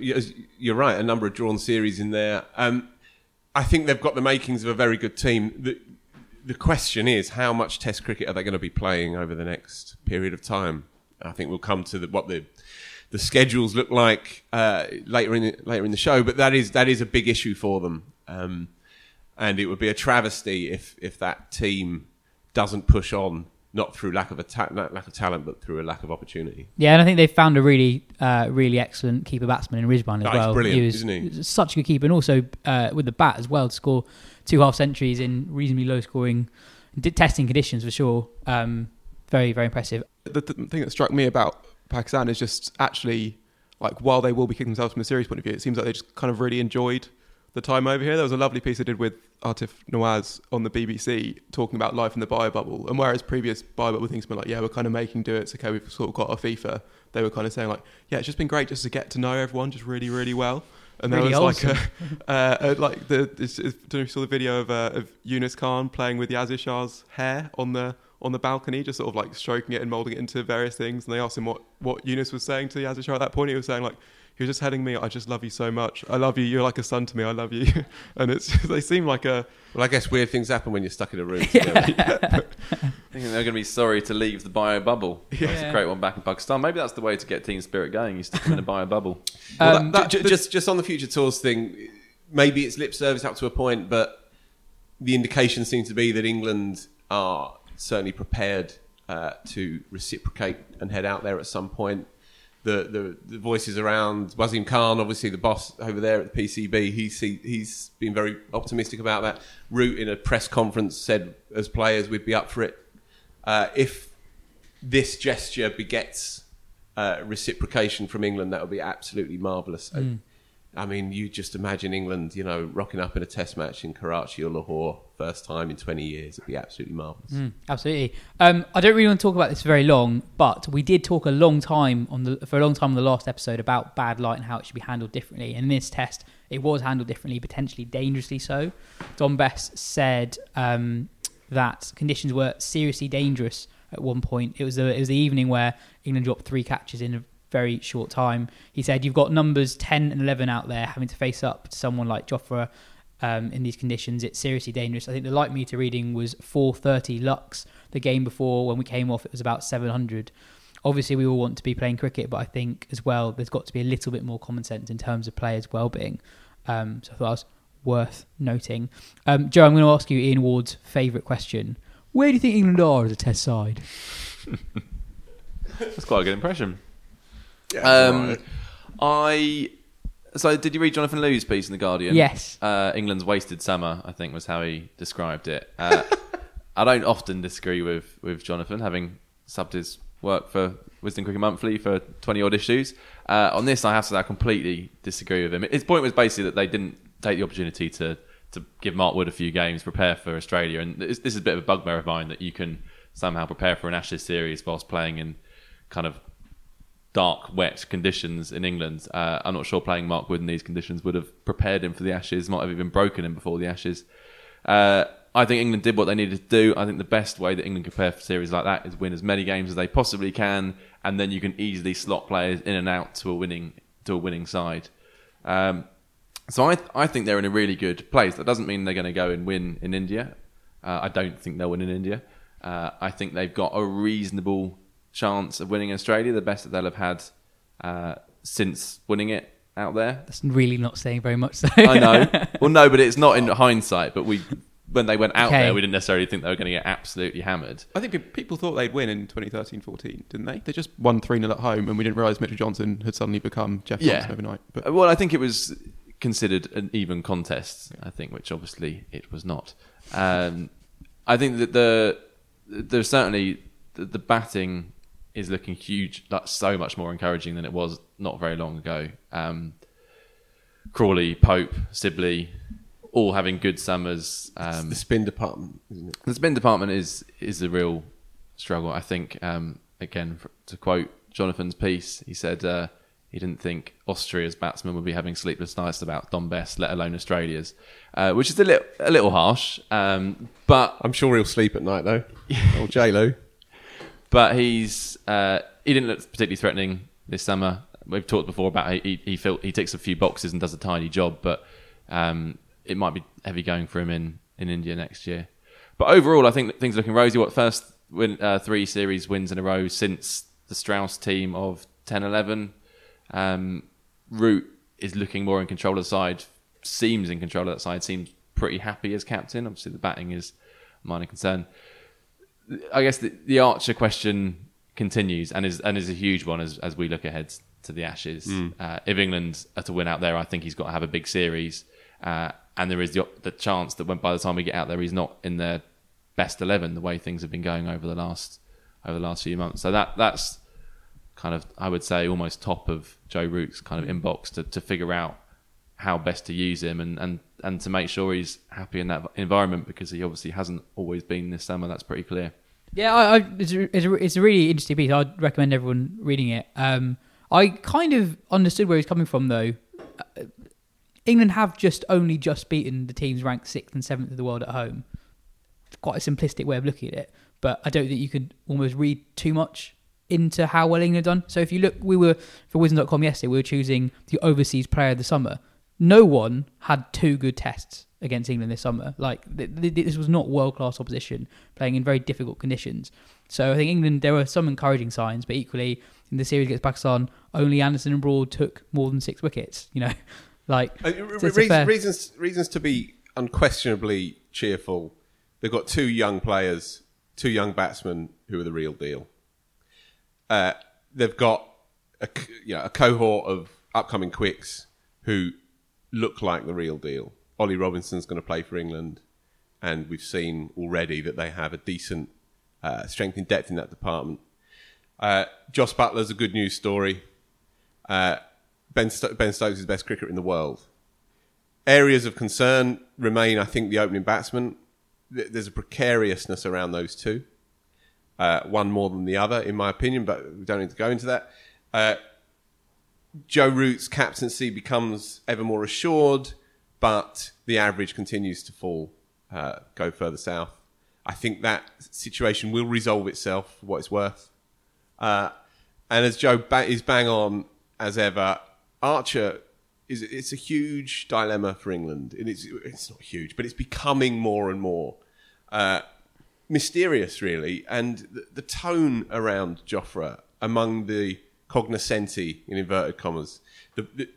you're right. A number of drawn series in there. Um, I think they've got the makings of a very good team. The, the question is, how much Test cricket are they going to be playing over the next period of time? I think we'll come to the, what the the schedules look like uh, later in the, later in the show. But that is that is a big issue for them, um, and it would be a travesty if if that team doesn't push on, not through lack of a ta- lack of talent, but through a lack of opportunity. Yeah, and I think they've found a really, uh, really excellent keeper batsman in Rizwan as Oh, he's well. brilliant, he was, isn't he? was such a good keeper, and also uh, with the bat as well to score two half centuries in reasonably low scoring testing conditions for sure. Um, very, very impressive. the, the thing that struck me about Pakistan is just actually like while they will be kicking themselves from a series point of view, it seems like they just kind of really enjoyed the time over here. There was a lovely piece I did with Artif Nawaz on the BBC talking about life in the bio bubble, and whereas previous bio bubble things were like, yeah, we're kind of making do. It's okay, we've sort of got our FIFA. They were kind of saying like, yeah, it's just been great just to get to know everyone just really, really well. And there Really was like a, uh, uh, like the it's, it's, don't know if you saw the video of uh, of Yunus Khan playing with Yasir Shah's hair on the on the balcony, just sort of like stroking it and molding it into various things. And they asked him what what Yunus was saying to Yazir Shah at that point. He was saying like he was just telling me, "I just love you so much. I love you. You're like a son to me. I love you." and it's they seem like a Well, I guess weird things happen when you're stuck in a room. together. I think they're going to be sorry to leave the bio bubble. That's a great one back in Pakistan. Maybe that's the way to get team spirit going. You stick them in a bio bubble. Well, Um, that- ju- just just on the future tours thing, maybe it's lip service up to a point, but the indications seem to be that England are certainly prepared uh, to reciprocate and head out there at some point. The, the the voices around Wasim Khan, obviously the boss over there at the PCB, he, he's been very optimistic about that. Root in a press conference said, as players, we'd be up for it uh, if this gesture begets uh, reciprocation from England, that would be absolutely marvellous. Uh, I mean, you just imagine England, you know, rocking up in a test match in Karachi or Lahore, first time in 20 years. It'd be absolutely marvellous. Mm, absolutely. Um, I don't really want to talk about this very long, but we did talk a long time on the for a long time on the last episode about bad light and how it should be handled differently. And in this test, it was handled differently, potentially dangerously so. Dom Bess said um, that conditions were seriously dangerous at one point. It was the it was the evening where England dropped three catches in very short time. He said you've got numbers 10 and 11 out there having to face up to someone like Jofra um, in these conditions. It's seriously dangerous. I think the light meter reading was 430 lux. The game before, when we came off, it was about 700. Obviously, we all want to be playing cricket, but I think as well, there's got to be a little bit more common sense in terms of players' well-being. Um, so I thought that was worth noting. Um, Jo, I'm going to ask you Ian Ward's favourite question. Where do you think England are as a test side? That's quite a good impression. Yeah, Um, right. I so did you read Jonathan Liew's piece in the Guardian? Yes. Uh, England's wasted summer, I think, was how he described it. Uh, I don't often disagree with with Jonathan, having subbed his work for Wisden Cricket Monthly for 20 odd issues. Uh, on this, I have to say I completely disagree with him. His point was basically that they didn't take the opportunity to, to give Mark Wood a few games, prepare for Australia. And this, this is a bit of a bugbear of mine that you can somehow prepare for an Ashes series whilst playing in kind of dark, wet conditions in England. Uh, I'm not sure playing Mark Wood in these conditions would have prepared him for the Ashes, might have even broken him before the Ashes. Uh, I think England did what they needed to do. I think the best way that England can prepare for series like that is win as many games as they possibly can, and then you can easily slot players in and out to a winning to a winning side. Um, so I I think they're in a really good place. That doesn't mean they're going to go and win in India. Uh, I don't think they'll win in India. Uh, I think they've got a reasonable chance of winning Australia, the best that they'll have had uh, since winning it out there. That's really not saying very much. So. I know. Well, no, but it's not in hindsight. But we, when they went out Okay. there, we didn't necessarily think they were going to get absolutely hammered. I think people thought they'd win in 2013-14, didn't they? They just won 3-0 at home and we didn't realise Mitchell Johnson had suddenly become Jeff Yeah. Johnson overnight. But Uh, Well, I think it was considered an even contest. I think, which obviously it was not. Um, I think that the there's certainly the, the batting is looking huge. That's so much more encouraging than it was not very long ago. Um, Crawley, Pope, Sibley, all having good summers. Um, the spin department, isn't it? the spin department is is a real struggle. I think um, again f- to quote Jonathan's piece, he said uh, he didn't think Austria's batsmen would be having sleepless nights about Dom Bess, let alone Australia's, uh, which is a little a little harsh. Um, but I'm sure he'll sleep at night though. Old J Lo. But he's uh, he didn't look particularly threatening this summer. We've talked before about he he, felt, he ticks a few boxes and does a tidy job, but um, it might be heavy going for him in, in India next year. But overall, I think things are looking rosy. What first win, uh, three series wins in a row since the Strauss team of 10-11. Um, Root is looking more in control of the side. Seems in control of that side. Seems pretty happy as captain. Obviously, the batting is a minor concern. I guess the, the Archer question continues and is and is a huge one as as we look ahead to the Ashes. Uh, if England are to win out there, I think he's got to have a big series, uh, and there is the, the chance that when by the time we get out there, he's not in their best eleven. The way things have been going over the last over the last few months, so that that's kind of I would say almost top of Joe Root's kind of inbox to, to figure out how best to use him and, and, and to make sure he's happy in that environment because he obviously hasn't always been this summer. That's pretty clear. Yeah, I, I, it's, a, it's, it's a really interesting piece. I'd recommend everyone reading it. Um, I kind of understood where he's coming from, though. Uh, England have just only just beaten the teams ranked sixth and seventh of the world at home. It's quite a simplistic way of looking at it, but I don't think you could almost read too much into how well England done. So if you look, we were for Wisden.com yesterday, we were choosing the overseas player of the summer. No one had two good tests against England this summer. Like th- th- this was not world class opposition playing in very difficult conditions. So I think England there were some encouraging signs, but equally in the series against Pakistan, only Anderson and Broad took more than six wickets. You know, like Uh, so re- reasons, fair- reasons reasons to be unquestionably cheerful. They've got two young players, two young batsmen who are the real deal. Uh, they've got a, you know, a cohort of upcoming quicks who look like the real deal. Ollie Robinson's going to play for England, and we've seen already that they have a decent uh, strength and depth in that department. Uh, Buttler's a good news story. Uh, ben, Sto- ben Stokes is the best cricketer in the world. Areas of concern remain, I think, the opening batsman. There's a precariousness around those two. Uh, one more than the other, in my opinion, but we don't need to go into that. Jo Root's captaincy becomes ever more assured, but the average continues to fall, uh, go further south. I think that situation will resolve itself for what it's worth. Uh, and as Joe ba- is bang on as ever, Archer is it's a huge dilemma for England. And it's it's not huge, but it's becoming more and more uh, mysterious, really. And the, the tone around Jofra among the cognoscenti, in inverted commas, the, the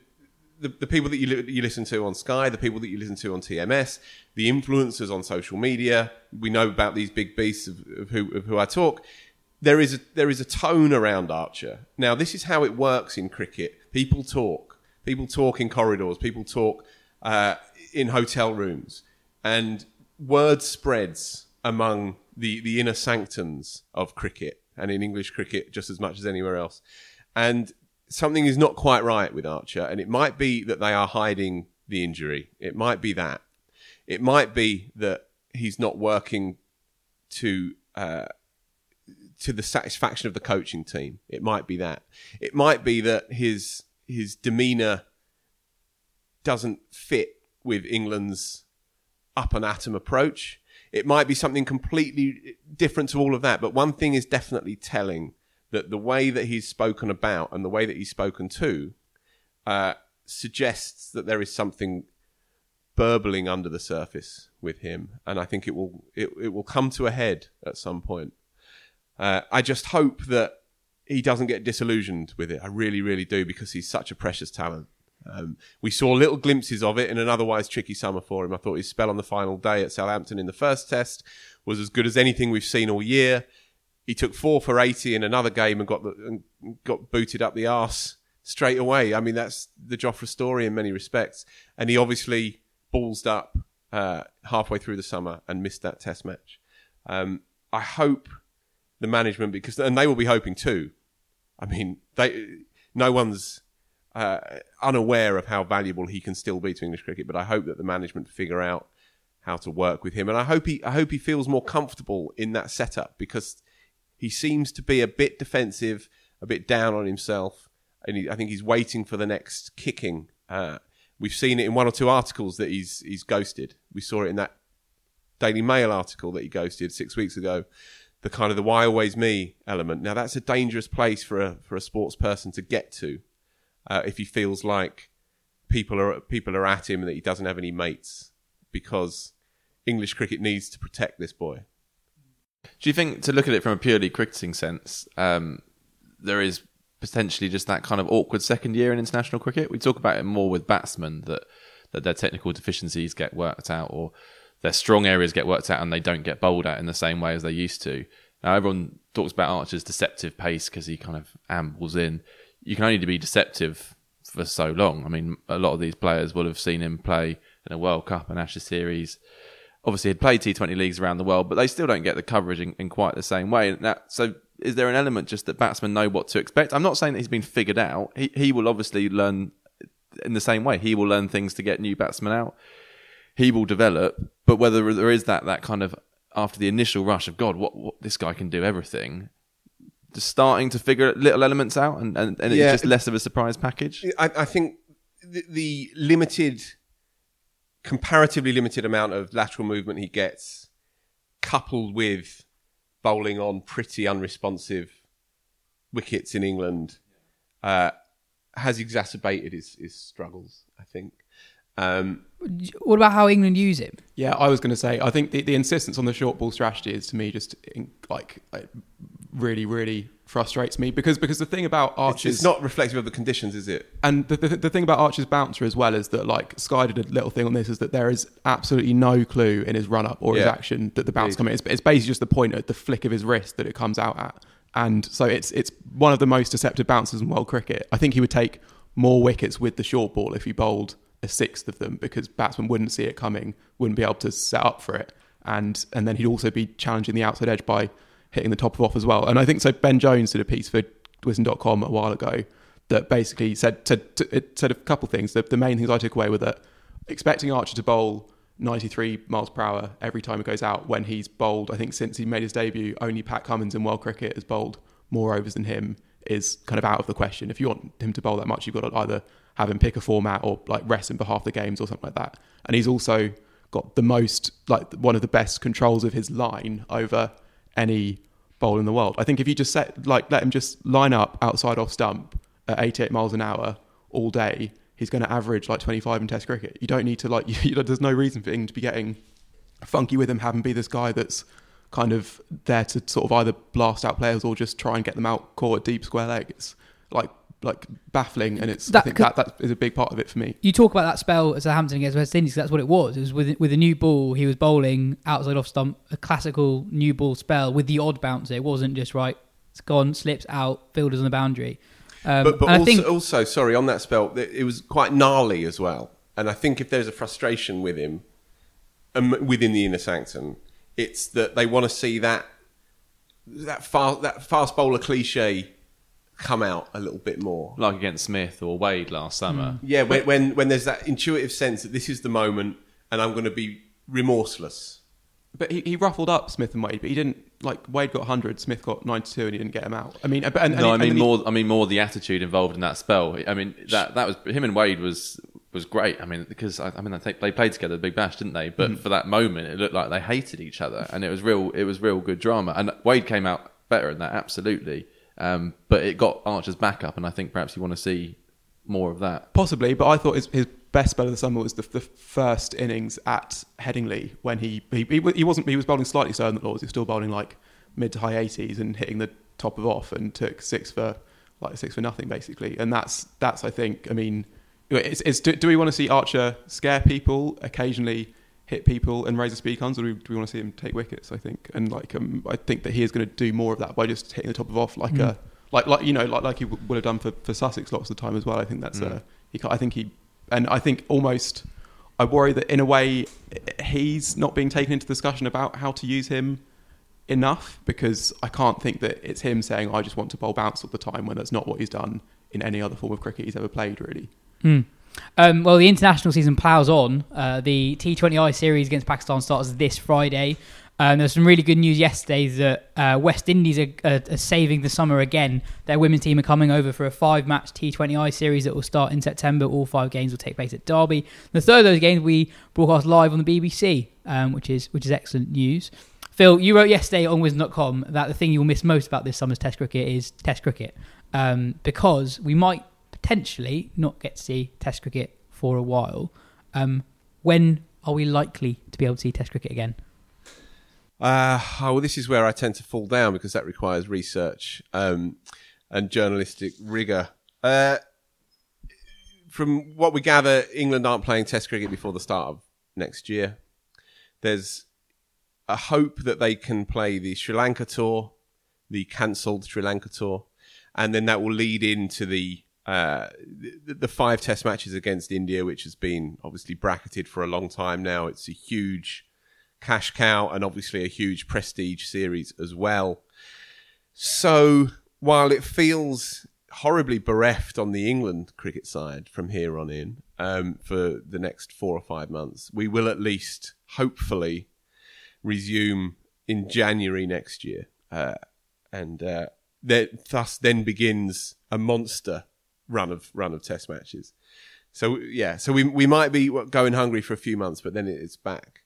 the, the people that you, li- you listen to on Sky, the people that you listen to on TMS, the influencers on social media. We know about these big beasts of, of, who, of who I talk. There is, a, there is a tone around Archer. Now, this is how it works in cricket. People talk. People talk in corridors. People talk uh, in hotel rooms. And word spreads among the, the inner sanctums of cricket. and in English cricket just as much as anywhere else. And something is not quite right with Archer, and it might be that they are hiding the injury. It might be that. It might be that he's not working to uh, to the satisfaction of the coaching team. It might be that. It might be that his his demeanour doesn't fit with England's up and atom approach. It might be something completely different to all of that. But one thing is definitely telling that the way that he's spoken about and the way that he's spoken to uh, suggests that there is something burbling under the surface with him, and I think it will it, it will come to a head at some point. Uh, I just hope that he doesn't get disillusioned with it. I really, really do because he's such a precious talent. Um, we saw little glimpses of it in an otherwise tricky summer for him. I thought his spell on the final day at Southampton in the first test was as good as anything we've seen all year. He took four for 80 in another game and got the, and got booted up the arse straight away. I mean, that's the Jofra story in many respects. And he obviously ballsed up uh, halfway through the summer and missed that test match. Um, I hope the management, because and they will be hoping too. I mean, they no one's uh, unaware of how valuable he can still be to English cricket, but I hope that the management figure out how to work with him, and I hope he I hope he feels more comfortable in that setup because he seems to be a bit defensive, a bit down on himself, and he, I think he's waiting for the next kicking. Uh, we've seen it in one or two articles that he's he's ghosted. We saw it in that Daily Mail article that he ghosted six weeks ago. The kind of the why always me element. Now that's a dangerous place for a for a sports person to get to uh, if he feels like people are people are at him and that he doesn't have any mates because English cricket needs to protect this boy. Do you think, to look at it from a purely cricketing sense, um, there is potentially just that kind of awkward second year in international cricket? We talk about it more with batsmen that that their technical deficiencies get worked out or their strong areas get worked out and they don't get bowled at in the same way as they used to. Now everyone talks about Archer's deceptive pace because he kind of ambles in. You can only be deceptive for so long. I mean, a lot of these players will have seen him play in a World Cup and Ashes series obviously had played T20 leagues around the world, but they still don't get the coverage in, in quite the same way. Now, so is there an element just that batsmen know what to expect? I'm not saying that he's been figured out. He, he will obviously learn in the same way. He will learn things to get new batsmen out. He will develop, but whether there is that, that kind of after the initial rush of God, what, what this guy can do everything, just starting to figure little elements out, and, and, and Yeah. it's just less of a surprise package. I, I think the, the limited, comparatively limited amount of lateral movement he gets, coupled with bowling on pretty unresponsive wickets in England, uh, has exacerbated his, his struggles. I think. Um, What about how England use him? Yeah, I was going to say, I think the, the insistence on the short ball strategy is to me just in, like, like really, really frustrates me because because the thing about Archer's it's not reflective of the conditions, is it? and the, the, the thing about Archer's bouncer as well is that like Sky did a little thing on this is that there is absolutely no clue in his run up or his action that the bounce coming. It's, it's basically just the point at the flick of his wrist that it comes out at, and so it's it's one of the most deceptive bouncers in world cricket. I think he would take more wickets with the short ball if he bowled a sixth of them because batsmen wouldn't see it coming, wouldn't be able to set up for it, and and then he'd also be challenging the outside edge by hitting the top of off as well. And I think so. Ben Jones did a piece for Wisden.com a while ago that basically said said it said a couple things. The, the main things I took away were that expecting Archer to bowl 93 miles per hour every time it goes out when he's bowled. I think since he made his debut, only Pat Cummins in world cricket has bowled more overs than him. Is kind of out of the question. If you want him to bowl that much, you've got to either have him pick a format or like rest him for half the games or something like that. And he's also got the most like one of the best controls of his line over any bowl in the world. I think if you just set like let him just line up outside off stump at 88 miles an hour all day, he's going to average like 25 in Test cricket. You don't need to like you know, there's no reason for him to be getting funky with him, have him be this guy that's kind of there to sort of either blast out players or just try and get them out caught at deep square leg. It's like like baffling, and it's I That think that that is a big part of it for me. You talk about that spell as a Hampton against West Indies. 'cause That's what it was. It was with with a new ball. He was bowling outside off stump, a classical new ball spell with the odd bouncer. It wasn't just right. It's gone, slips out, fielders on the boundary. Um, But, but and also, I think also, sorry, on that spell, it it was quite gnarly as well. And I think if there's a frustration with him um, within the inner sanctum, it's that they want to see that that fast that fast bowler cliche come out a little bit more. like against Smith or Wade last summer. Hmm. Yeah, when, when when there's that intuitive sense that this is the moment and I'm going to be remorseless. But he, he ruffled up Smith and Wade, but he didn't like Wade got 100, Smith got 92, and he didn't get him out. I mean, and, and, no, I and mean he- more. I mean more the attitude involved in that spell. I mean that that was him and Wade was was great. I mean because I, I mean they, they played together at Big Bash, didn't they? But hmm. for that moment, it looked like they hated each other, and it was real. It was real good drama. And Wade came out better in that, absolutely. Um, but it got Archer's back up, and I think perhaps you want to see more of that. Possibly, but I thought his, his best spell of the summer was the, the first innings at Headingley when he, he he he wasn't he was bowling slightly slower than the Lords. He was still bowling like mid to high 80s and hitting the top of off and took six for like six for nothing basically. And that's that's I think I mean it's, it's do, do we want to see Archer scare people occasionally? Hit people and raise the speed cons, or do we, do we want to see him take wickets? I think, and like um, I think that he is going to do more of that by just hitting the top of off, like a like like you know like like he w- would have done for, for Sussex lots of the time as well. I think that's a he. I think he and I think almost I worry that in a way he's not being taken into discussion about how to use him enough because I can't think that it's him saying I just want to bowl bounce all the time when that's not what he's done in any other form of cricket he's ever played really. Hmm. Um, well, the international season ploughs on. Uh, the T20I series against Pakistan starts this Friday. Um, there was some really good news yesterday that uh, West Indies are, are, are saving the summer again. Their women's team are coming over for a five-match T20I series that will start in September. All five games will take place at Derby. The third of those games we broadcast live on the BBC, um, which is which is excellent news. Phil, you wrote yesterday on Wisden.com that the thing you will miss most about this summer's Test cricket is Test cricket, um, because we might potentially not get to see Test cricket for a while. Um, when are we likely to be able to see Test cricket again? Uh, oh, well, this is where I tend to fall down because that requires research um, and journalistic rigor. Uh, from what we gather, England aren't playing Test cricket before the start of next year. There's a hope that they can play the Sri Lanka tour, the cancelled Sri Lanka tour, and then that will lead into the uh, the, five Test matches against India, which has been obviously bracketed for a long time now. It's a huge cash cow and obviously a huge prestige series as well. So while it feels horribly bereft on the England cricket side from here on in um, for the next four or five months, we will at least hopefully resume in January next year. Uh, and uh, that thus then begins a monster run of run of test matches. So yeah, so we we might be going hungry for a few months, but then it's back.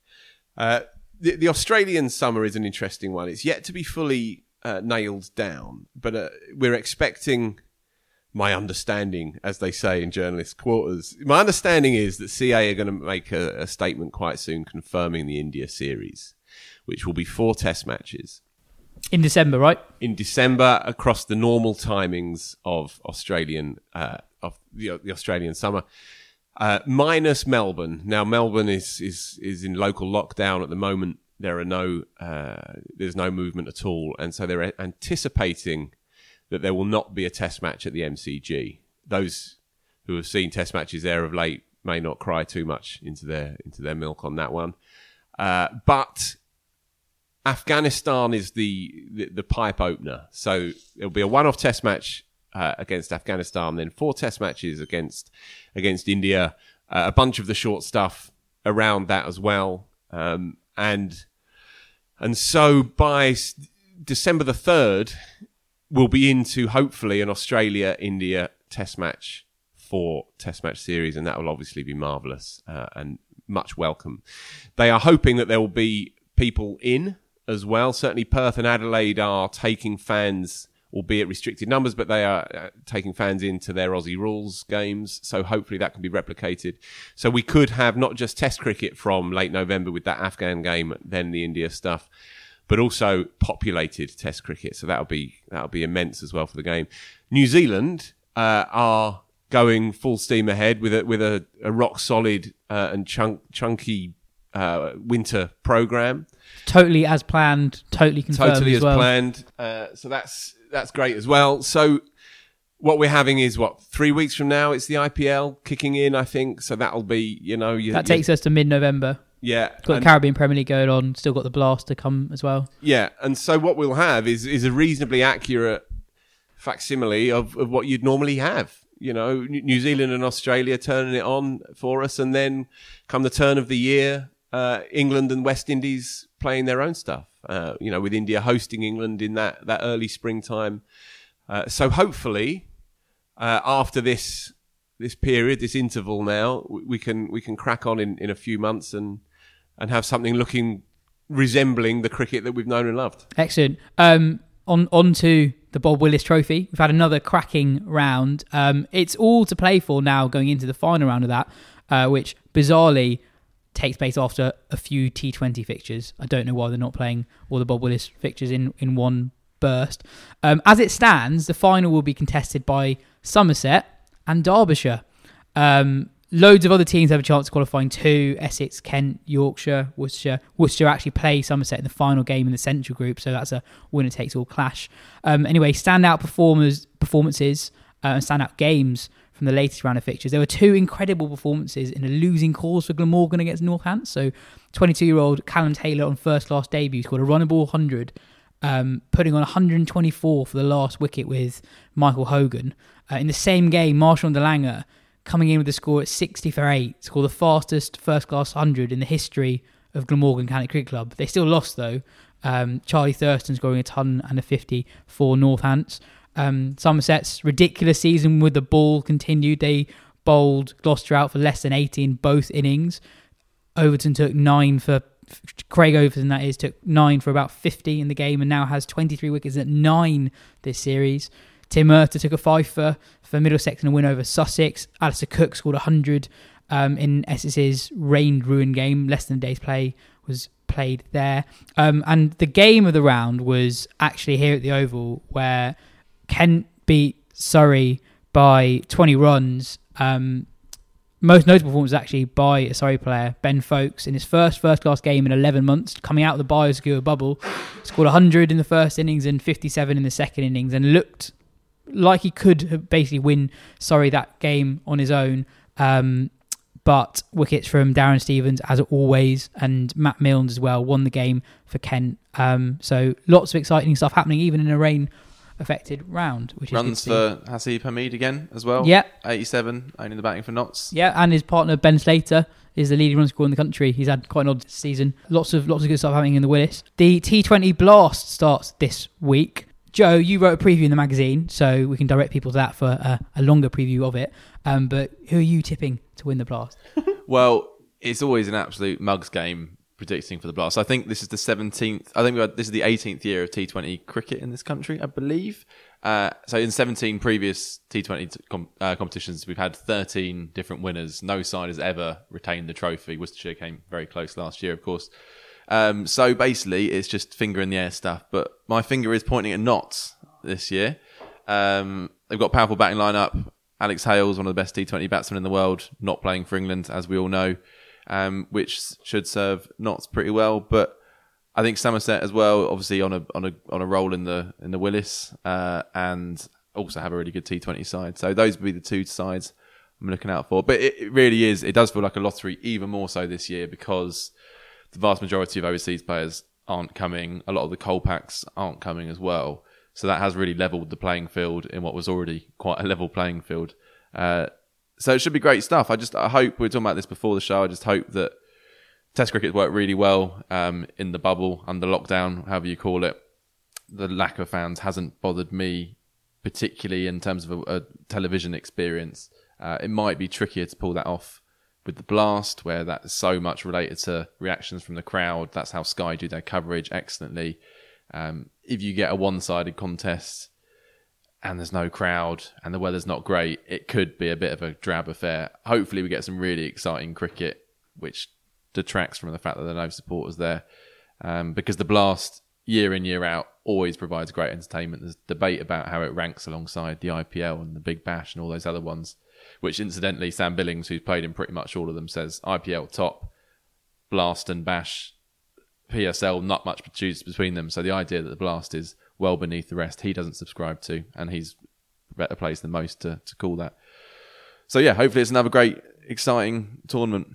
Uh, the, the Australian summer is an interesting one. It's yet to be fully uh, nailed down, but uh, we're expecting. My understanding, as they say in journalist quarters, my understanding is that CA are going to make a, a statement quite soon confirming the India series, which will be four test matches In December, right? in December across the normal timings of Australian uh, of the, the Australian summer, uh, minus Melbourne. Now Melbourne is is is in local lockdown at the moment. There are no uh, there's no movement at all, and so they're anticipating that there will not be a test match at the MCG. Those who have seen test matches there of late may not cry too much into their into their milk on that one, uh, but Afghanistan is the, the, the pipe opener. So it'll be a one-off test match uh, against Afghanistan, then four test matches against against India, uh, a bunch of the short stuff around that as well, um, and and so by s- December the third, we'll be into hopefully an Australia India test match for test match series, and that will obviously be marvelous uh, and much welcome. They are hoping that there will be people in as well. Certainly, Perth and Adelaide are taking fans, albeit restricted numbers, but they are uh, taking fans into their Aussie rules games. So hopefully that can be replicated. So we could have not just Test cricket from late November with that Afghan game, then the India stuff. But also populated Test cricket, so that'll be that'll be immense as well for the game. New Zealand uh, are going full steam ahead with a with a, a rock solid uh, and chunk, chunky uh, winter program Totally as planned. Totally confirmed totally as as well. planned. Uh, so that's that's great as well. So what we're having is what three weeks from now it's the IPL kicking in. I think so. That'll be you know you, That you- takes us to mid-November. Yeah, Got and- the Caribbean Premier League going on. Still got the Blast to come as well. Yeah, and so what we'll have is is a reasonably accurate facsimile of, of what you'd normally have. You know, New Zealand and Australia turning it on for us, and then come the turn of the year, uh, England and West Indies playing their own stuff. Uh, you know, with India hosting England in that that early springtime. Uh, so hopefully, uh, after this this period, this interval now, we, we can we can crack on in, in a few months and and have something looking resembling the cricket that we've known and loved. Excellent. Um, on on to the Bob Willis Trophy. We've had another cracking round. Um, it's all to play for now going into the final round of that, uh, which bizarrely takes place after a few T20 fixtures. I don't know why they're not playing all the Bob Willis fixtures in, in one burst. Um, as it stands, the final will be contested by Somerset and Derbyshire. Um, loads of other teams have a chance of qualifying too. Essex, Kent, Yorkshire, Worcestershire. Worcestershire actually play Somerset in the final game in the Central Group, so that's a winner takes all clash. Um, anyway, standout performers performances uh, and standout games from the latest round of fixtures. There were two incredible performances in a losing cause for Glamorgan against Northants. So, 22-year-old Callum Taylor on first class debut scored a runnable 100 um, putting on 124 for the last wicket with Michael Hogan. Uh, in the same game, Marchant de Lange coming in with a score at 60 for 8, scored the fastest first class 100 in the history of Glamorgan County Cricket Club. They still lost though. Um, Charlie Thurston scoring a ton and a 50 for Northants. Um, Somerset's ridiculous season with the ball continued. They bowled Gloucester out for less than 80 in both innings. Overton took nine for Craig Overton, that is, took nine for about 50 in the game and now has 23 wickets at nine this series. Tim Murtagh took a five for, for Middlesex in a win over Sussex. Alastair Cook scored 100 um, in Essex's rained ruin game. Less than a day's play was played there. Um, and the game of the round was actually here at the Oval where Kent beat Surrey by 20 runs. Um, most notable performance actually by a Surrey player, Ben Foakes, in his first first class game in 11 months, coming out of the biosecure bubble, scored 100 in the first innings and 57 in the second innings, and looked like he could basically win Surrey that game on his own. Um, but wickets from Darren Stevens, as always, and Matt Milnes as well, won the game for Kent. Um, so lots of exciting stuff happening, even in a rain affected round, which Runs for Haseeb Hameed again as well. Yeah. 87, only the batting for Notts. Yeah, and his partner Ben Slater is the leading run scorer in the country. He's had quite an odd season. Lots of lots of good stuff happening in the Willis. The T20 Blast starts this week. Jo, you wrote a preview in the magazine, so we can direct people to that for a, a longer preview of it. Um, but who are you tipping to win the Blast? Well, it's always an absolute mugs game predicting for the Blast. I think this is the 17th. I think had, this is the 18th year of T20 cricket in this country, I believe. Uh, so in 17 previous T20 t- com- uh, competitions, we've had 13 different winners. No side has ever retained the trophy. Worcestershire came very close last year, of course. Um, so basically, it's just finger in the air stuff. But my finger is pointing at Notts this year. Um, they've got powerful batting lineup. Alex Hales, one of the best T20 batsmen in the world, not playing for England, as we all know, um, which should serve Notts pretty well. But I think Somerset as well, obviously on a on a on a roll in the in the Willis, uh, and also have a really good T20 side. So those would be the two sides I'm looking out for. But it, it really is. It does feel like a lottery, even more so this year because the vast majority of overseas players aren't coming. A lot of the Kolpaks aren't coming as well. So that has really leveled the playing field in what was already quite a level playing field. Uh, so it should be great stuff. I just I hope we were talking about this before the show. I just hope that Test cricket worked really well um, in the bubble under lockdown, however you call it. The lack of fans hasn't bothered me particularly in terms of a, a television experience. Uh, it might be trickier to pull that off with the blast, where that's so much related to reactions from the crowd. That's how Sky do their coverage excellently. Um, if you get a one-sided contest and there's no crowd and the weather's not great, it could be a bit of a drab affair. Hopefully, we get some really exciting cricket, which detracts from the fact that there are no supporters there, um, because the blast year in year out always provides great entertainment. There's debate about how it ranks alongside the IPL and the Big Bash and all those other ones, which incidentally Sam Billings, who's played in pretty much all of them, says IPL top, Blast and Bash, PSL not much choose between them. So the idea that the Blast is well beneath the rest, he doesn't subscribe to, and he's better placed than most to, to call that. So yeah, hopefully it's another great, exciting tournament.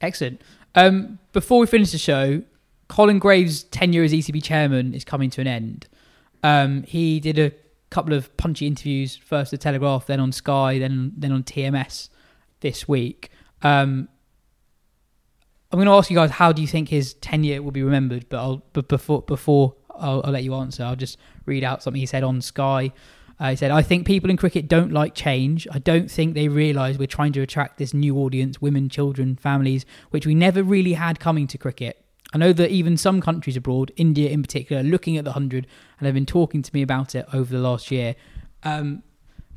Excellent. Um, before we finish the show, Colin Graves' tenure as ECB chairman is coming to an end. Um, he did a couple of punchy interviews, first at Telegraph, then on Sky, then then on TMS this week. Um, I'm going to ask you guys, how do you think his tenure will be remembered? But I'll but before before I'll, I'll let you answer. I'll just read out something he said on Sky. Uh, he said, "I think people in cricket don't like change. I don't think they realise we're trying to attract this new audience: women, children, families, which we never really had coming to cricket. I know that even some countries abroad, India in particular, are looking at the hundred and have been talking to me about it over the last year." Um,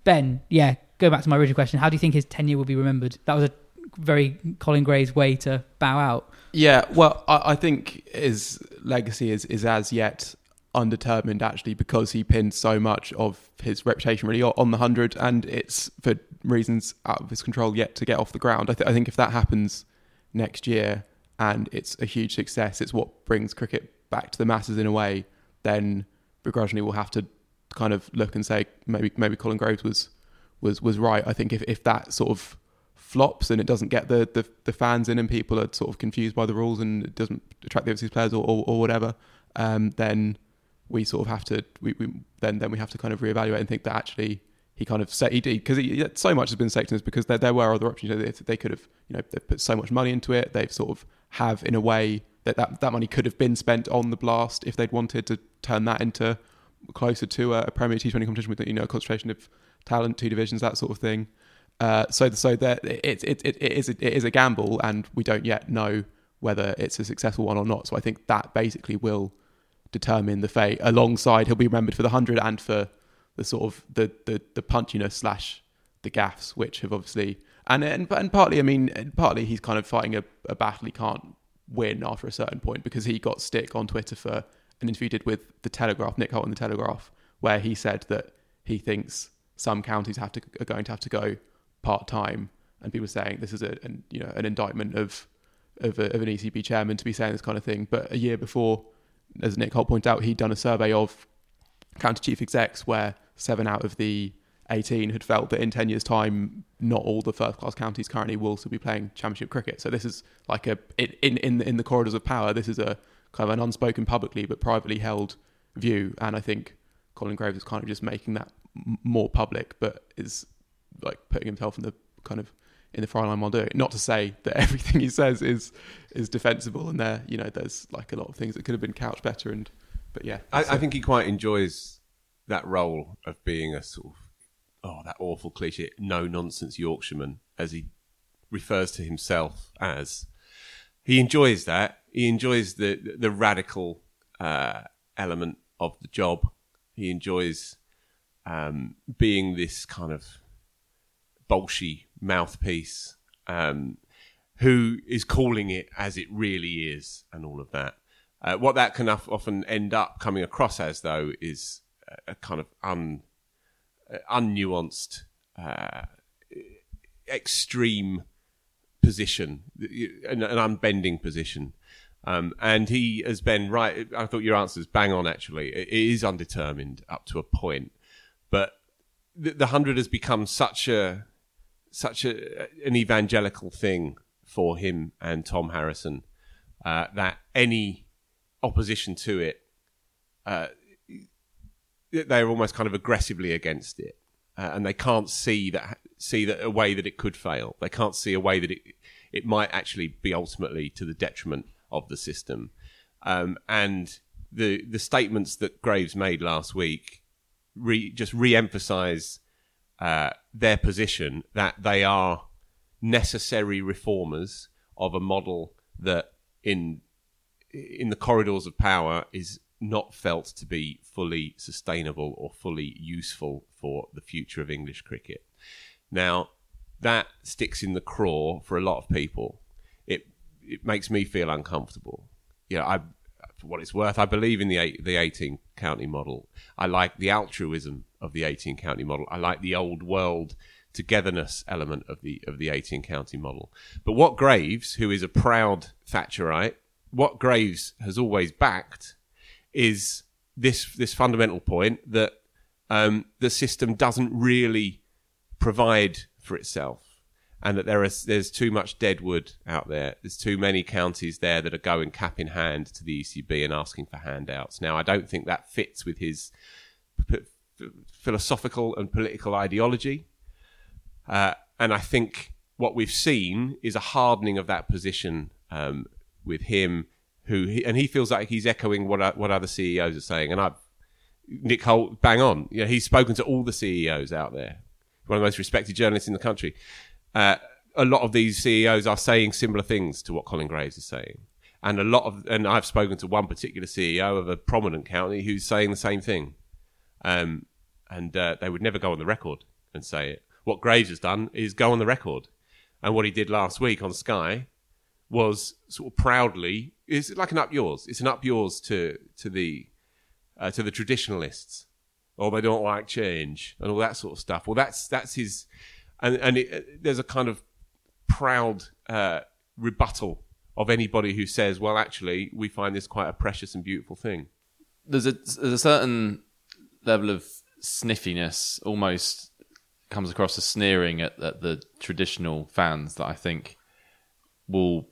ben, yeah, go back to my original question. How do you think his tenure will be remembered? That was a very Colin Graves way to bow out. Yeah, well, I, I think his legacy is, is as yet undetermined actually because he pinned so much of his reputation really on the 100 and it's for reasons out of his control yet to get off the ground. I, th- I think if that happens next year and it's a huge success, it's what brings cricket back to the masses in a way, then begrudgingly we'll have to kind of look and say maybe maybe Colin Graves was was was right. I think if, if that sort of flops and it doesn't get the, the, the fans in and people are sort of confused by the rules and it doesn't attract the overseas players or, or, or whatever, um, then we sort of have to we, we then then we have to kind of reevaluate and think that actually he kind of set he did because so much has been said to us because there, there were other options. You know, they, they could have you know they've put so much money into it they've sort of have in a way that, that that money could have been spent on the blast if they'd wanted to turn that into closer to a, a Premier T20 competition with you know a concentration of talent two divisions that sort of thing uh, so so that it, it, it, it is a, it is a gamble and we don't yet know whether it's a successful one or not so I think that basically will determine the fate. Alongside, he'll be remembered for the hundred and for the sort of the the, the punchiness slash the gaffs, which have obviously and and and partly, I mean, partly he's kind of fighting a, a battle he can't win after a certain point because he got stick on Twitter for an interview he did with the Telegraph, Nick Hoult in the Telegraph, where he said that he thinks some counties have to are going to have to go part time, and people saying this is a an, you know an indictment of of, a, of an ECB chairman to be saying this kind of thing. But a year before as Nick Hoult pointed out, he'd done a survey of county chief execs where seven out of the 18 had felt that in 10 years' time, not all the first class counties currently will still be playing championship cricket. So this is like a in in in the corridors of power. This is a kind of an unspoken publicly but privately held view, and I think Colin Graves is kind of just making that more public, but is like putting himself in the kind of in the fry line while doing it. Not to say that everything he says is is defensible, and there, you know, there's like a lot of things that could have been couched better. And but yeah, I, I think he quite enjoys that role of being a sort of oh that awful cliche no nonsense Yorkshireman, as he refers to himself as. He enjoys that. He enjoys the the radical uh, element of the job. He enjoys um, being this kind of bolshy mouthpiece um, who is calling it as it really is and all of that. Uh, what that can often end up coming across as, though, is a kind of un, uh, unnuanced, uh, extreme position, an, unbending position. Um, and he has been right. I thought your answer is bang on. Actually, it is undetermined up to a point, but the, the hundred has become such a such a, an evangelical thing for him and Tom Harrison uh, that any opposition to it, uh, they're almost kind of aggressively against it, uh, and they can't see that see that a way that it could fail. They can't see a way that it it might actually be ultimately to the detriment of the system. Um, and the the statements that Graves made last week re, just re-emphasize uh, their position that they are necessary reformers of a model that in in the corridors of power is not felt to be fully sustainable or fully useful for the future of English cricket. Now, that sticks in the craw for a lot of people. It it makes me feel uncomfortable. You know, I for what it's worth, I believe in the the 18 county model. I like the altruism of the 18 county model. I like the old world togetherness element of the of the 18 county model. But what Graves, who is a proud Thatcherite, what Graves has always backed is this this fundamental point that um, the system doesn't really provide for itself, and that there is there's too much dead wood out there. There's too many counties there that are going cap in hand to the ECB and asking for handouts. Now, I don't think that fits with his p- philosophical and political ideology, uh, and I think what we've seen is a hardening of that position um, with him. Who he, and he feels like he's echoing what what other CEOs are saying, and I. Nick Hoult, bang on. You know, he's spoken to all the CEOs out there, one of the most respected journalists in the country. Uh, a lot of these CEOs are saying similar things to what Colin Graves is saying, and a lot of, and I've spoken to one particular CEO of a prominent county who's saying the same thing, um, and uh, they would never go on the record and say it. What Graves has done is go on the record, and what he did last week on Sky was sort of proudly it's like an up yours. It's an up yours to to the uh, to the traditionalists, or they don't like change and all that sort of stuff. Well, that's that's his, and and it, there's a kind of proud uh, rebuttal of anybody who says, well, actually, we find this quite a precious and beautiful thing. there's a there's a certain level of sniffiness, almost comes across as sneering at, at the traditional fans that I think will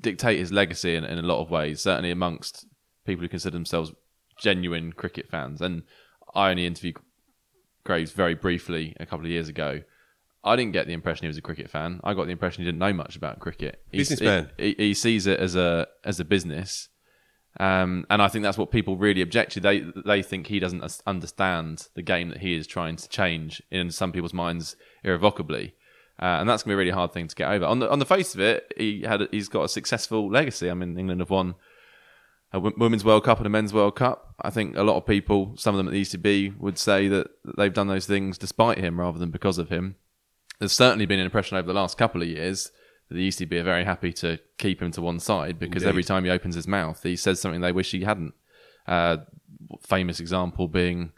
dictate his legacy in, in a lot of ways. Certainly amongst people who consider themselves genuine cricket fans. And I only interviewed Graves very briefly a couple of years ago. I didn't get the impression he was a cricket fan. I got the impression he didn't know much about cricket. He's- Businessman. He, he sees it as a as a business, um, and I think that's what people really object to. They they think he doesn't understand the game that he is trying to change in some people's minds irrevocably, uh, and that's going to be a really hard thing to get over. On the on the face of it, he had he's got a successful legacy. I mean, England have won a women's World Cup and a men's World Cup. I think a lot of people, some of them at the ECB, would say that they've done those things despite him rather than because of him. There's certainly been an impression over the last couple of years that the ECB are very happy to keep him to one side because Indeed. every time he opens his mouth, he says something they wish he hadn't. Uh, famous example being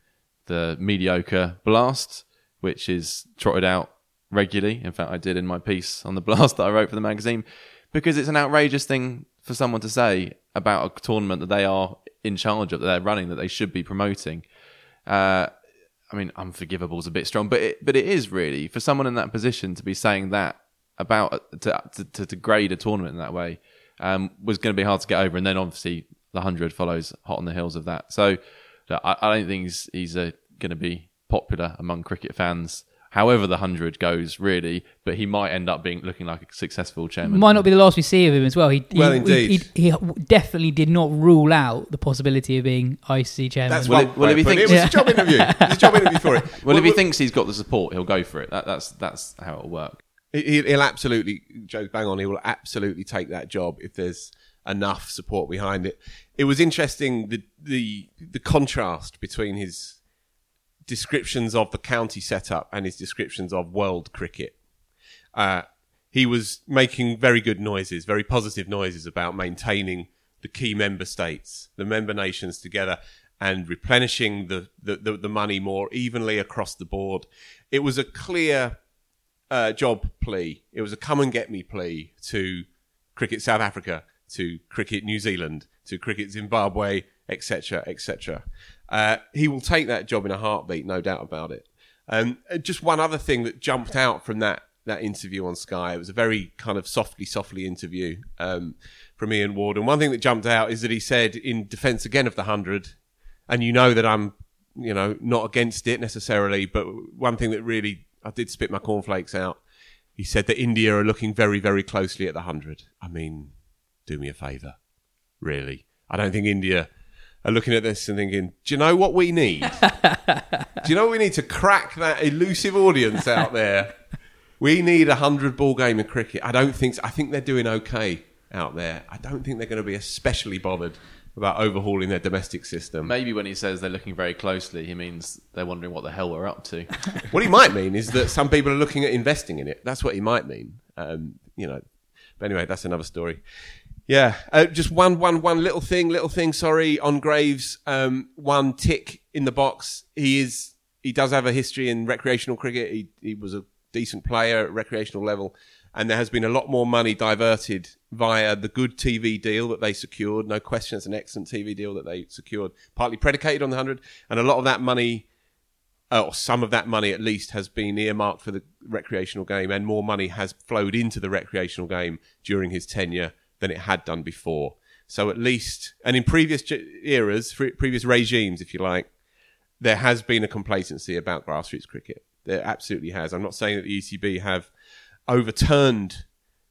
the mediocre blast, which is trotted out regularly. In fact, I did in my piece on the blast that I wrote for the magazine because it's an outrageous thing for someone to say about a tournament that they are in charge of, that they're running, that they should be promoting. Uh, I mean, unforgivable is a bit strong, but it, but it is really for someone in that position to be saying that about to to, to degrade a tournament in that way um, was going to be hard to get over. And then obviously the hundred follows hot on the heels of that. So I, I don't think he's he's uh, going to be popular among cricket fans. However, the hundred goes really, but he might end up being looking like a successful chairman. Might not be the last we see of him as well. He, he- Well, he- indeed. He, he definitely did not rule out the possibility of being ICC chairman. That's Well, one if- well, if he of it. thinks- it was a job interview. It was a job interview for it. well, if he thinks he's got the support, he'll go for it. That, that's that's how it'll work. He- He'll absolutely, Jo's bang on. He will absolutely take that job if there's enough support behind it. It was interesting the the the contrast between his descriptions of the county setup and his descriptions of world cricket. Uh, he was making very good noises, very positive noises about maintaining the key member states, the member nations together, and replenishing the, the, the, the money more evenly across the board. It was a clear uh, job plea. It was a come and get me plea to Cricket South Africa, to Cricket New Zealand, to Cricket Zimbabwe, etc., etc. Uh, he will take that job in a heartbeat, no doubt about it. Um, uh, just one other thing that jumped out from that that interview on Sky. It was a very kind of softly, softly interview um, from Ian Ward. And one thing that jumped out is that he said, in defence again of the hundred, and you know that I'm, you know, not against it necessarily, but one thing that really I did spit my cornflakes out. He said that India are looking very, very closely at the hundred. I mean, do me a favour, really. I don't think India are looking at this and thinking, do you know what we need? do you know what we need to crack that elusive audience out there? We need a hundred ball game of cricket. I don't think. So. I think they're doing okay out there. I don't think they're going to be especially bothered about overhauling their domestic system. Maybe when he says they're looking very closely, he means they're wondering what the hell we're up to. what he might mean is that some people are looking at investing in it. That's what he might mean. Um, you know. But anyway, that's another story. Yeah, uh, just one, one, one little thing, little thing. Sorry, on Graves, um, one tick in the box. He is, he does have a history in recreational cricket. He, he was a decent player at recreational level, and there has been a lot more money diverted via the good TV deal that they secured. No question, it's an excellent TV deal that they secured, partly predicated on the hundred, and a lot of that money uh, or some of that money at least has been earmarked for the recreational game, and more money has flowed into the recreational game during his tenure than it had done before. So at least, and in previous eras, previous regimes, if you like, there has been a complacency about grassroots cricket. There absolutely has. I'm not saying that the ECB have overturned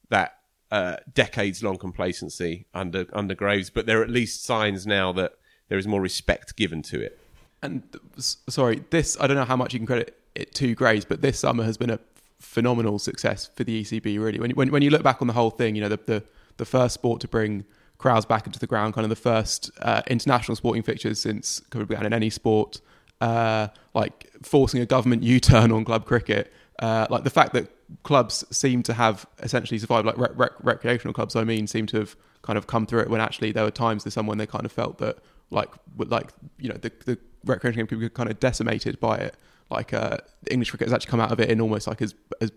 that uh, decades-long complacency under under Graves, but there are at least signs now that there is more respect given to it. And sorry, this I don't know how much you can credit it to Graves, but this summer has been a phenomenal success for the ECB. Really, when when when you look back on the whole thing, you know the the, the first sport to bring crowds back into the ground, kind of the first uh, international sporting fixtures since COVID began in any sport, uh, like forcing a government U-turn on club cricket, uh, like the fact that clubs seem to have essentially survived, like rec- rec- recreational clubs, I mean, seem to have kind of come through it when actually there were times this summer when they kind of felt that like like you know the the recreational game could be kind of decimated by it. Like uh, English cricket has actually come out of it in almost like as as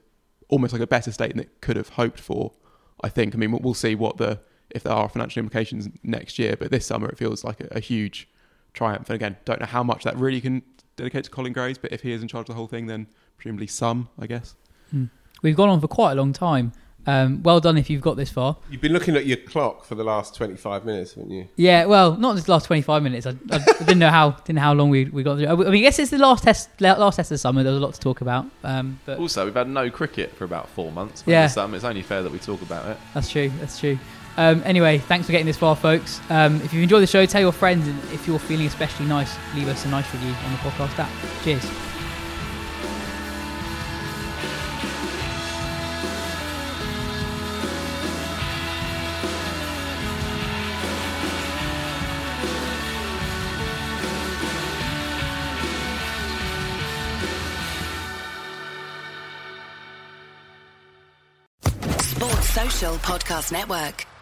almost like a better state than it could have hoped for. I think. I mean, we'll- see what the if there are financial implications next year, but this summer it feels like a, a huge triumph. And again, don't know how much that really can dedicate to Colin Graves, but if he is in charge of the whole thing, then presumably some, I guess. Hmm. We've gone on for quite a long time. Um, well done if you've got this far. You've been looking at your clock for the last 25 minutes, haven't you? Yeah, well, not just the last 25 minutes. I, I didn't know how didn't know how long we, we got through. I mean, I guess it's the last test last test of the summer. There was a lot to talk about. Um, but Also, we've had no cricket for about four months. Yeah. Yeah. It's only fair that we talk about it. That's true. That's true. Um, anyway, thanks for getting this far, folks. Um, if you've enjoyed the show, tell your friends, and if you're feeling especially nice, leave us a nice review on the podcast app. Cheers. Podcast Network.